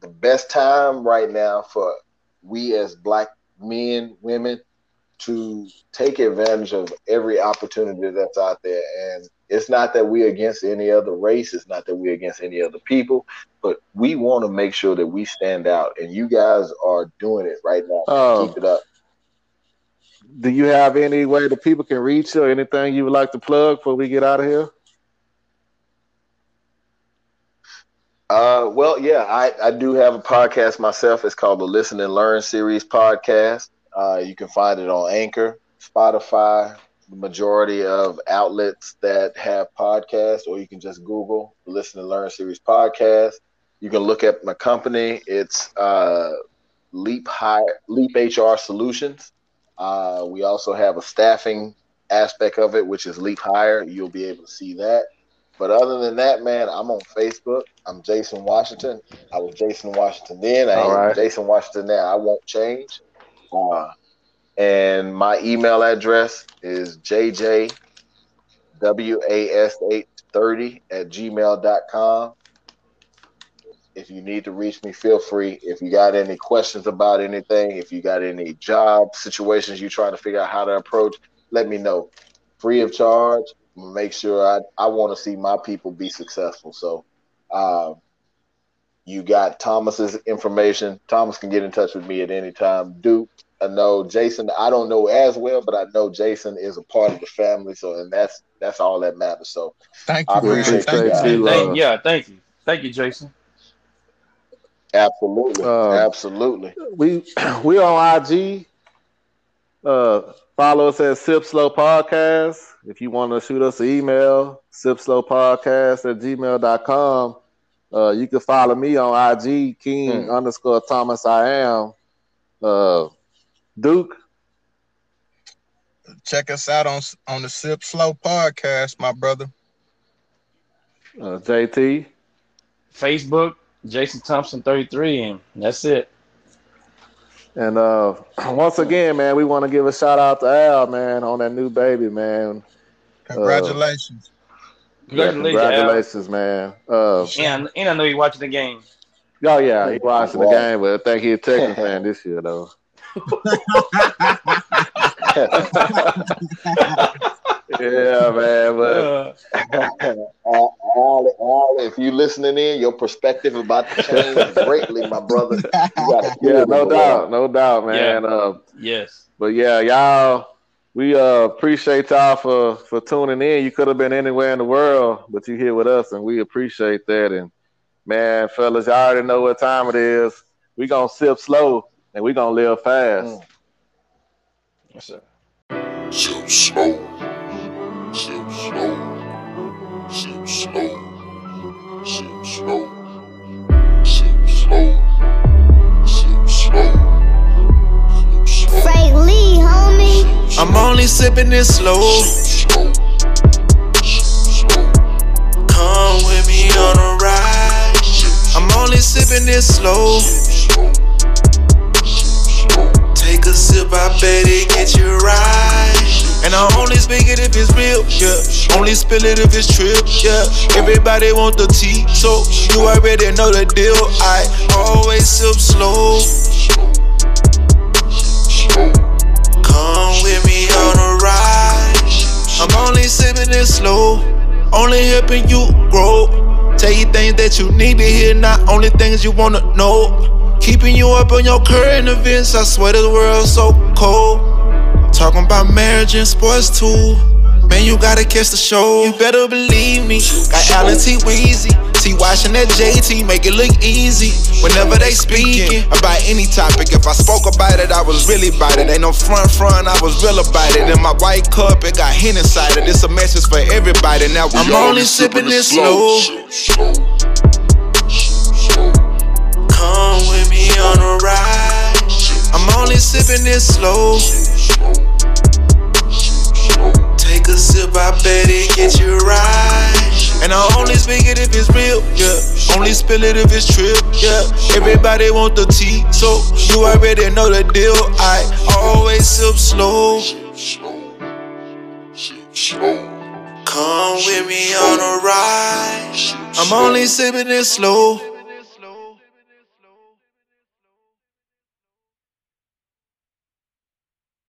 the best time right now for we as black men, women to take advantage of every opportunity that's out there. And it's not that we're against any other race, it's not that we're against any other people, but we want to make sure that we stand out. And you guys are doing it right now. Oh. Keep it up. do you have any way that people can reach you or anything you would like to plug before we get out of here? Uh, well, yeah, I, I do have a podcast myself. It's called the Listen and Learn Series Podcast. Uh, you can find it on Anchor, Spotify, the majority of outlets that have podcasts, or you can just Google the Listen and Learn Series Podcast. You can look at my company. It's uh, Leap High Leap HR Solutions. Uh, we also have a staffing aspect of it, which is Leap Hire. You'll be able to see that. But other than that, man, I'm on Facebook. I'm Jason Washington. I was Jason Washington then. I All am right. Jason Washington now. I won't change. Uh, and my email address is jjwash30 at gmail.com. If you need to reach me, feel free. If you got any questions about anything, if you got any job situations you're trying to figure out how to approach, let me know. Free of charge. Make sure I, I want to see my people be successful. So, um, You got Thomas's information. Thomas can get in touch with me at any time. Duke, I know Jason. I don't know as well, but I know Jason is a part of the family. So, and that's that's all that matters. So, Thank you, man. appreciate Thank you. Thank you. Thank, yeah, thank you. Thank you, Jason. absolutely, Um, absolutely. we <clears throat> we on IG. Uh, follow us at Sip Slow Podcast. If you want to shoot us an email, sipslowpodcast at gmail.com. Uh, you can follow me on IG, King Hmm. underscore Thomas I am. Uh, Duke, Check us out on on the Sip Slow podcast, my brother. uh, JT, Facebook, Jason Thompson 33, and that's it. And uh, <clears throat> once again, man, we want to give a shout out to Al, man, on that new baby, man. Congratulations. Yeah, Congratulations. Al. congratulations, man. Uh, And, and I know you're watching the game. oh yeah, he watching the game, but I think he a Texas fan this year though. <laughs> <laughs> Yeah, man, but Uh, <laughs> all, all, all, if you listening in, your perspective about to change greatly, my brother. You <laughs> yeah, no doubt, no doubt, man. Uh, yes. but yeah, y'all, we uh appreciate y'all for for tuning in. You could have been anywhere in the world, but you here with us, and we appreciate that. And man, fellas, y'all already know what time it is. We gonna sip slow, and we gonna live fast. Mm. Yes, sir. Sip slow. Sip slow. Sip slow. Sip slow. Sip slow. Sip slow. Frank Lee, homie. I'm only sipping this slow. Sip slow. Sip slow. Come with me on a ride. I'm only sipping this slow. Sip slow. Sip slow. Take a sip, I bet it get you right. And I only speak it if it's real, yeah. Only spill it if it's true, yeah. Everybody want the tea, so you already know the deal. I always sip slow. Come with me on a ride. I'm only sipping it slow, only helping you grow. Tell you things that you need to hear, not only things you wanna know. Keeping you up on your current events, I swear this world's so cold. Talking about marriage and sports too. Man, you gotta catch the show. You better believe me. Got Alan T. Weezy. T. Watching that JT make it look easy. Whenever they speaking about any topic, if I spoke about it, I was really about it. Ain't no front front, I was real about it. In my white cup, it got hen inside it. It's a message for everybody. Now I'm only sipping this slow. Sip slow. Sip slow. Come with me on a ride. I'm only sipping this slow. Take a sip, I bet it get you right. And I only speak it if it's real, yeah. Only spill it if it's true, yeah. Everybody want the tea, so you already know the deal. I always sip slow. Sip slow. Come with me on a ride. I'm only sipping it slow.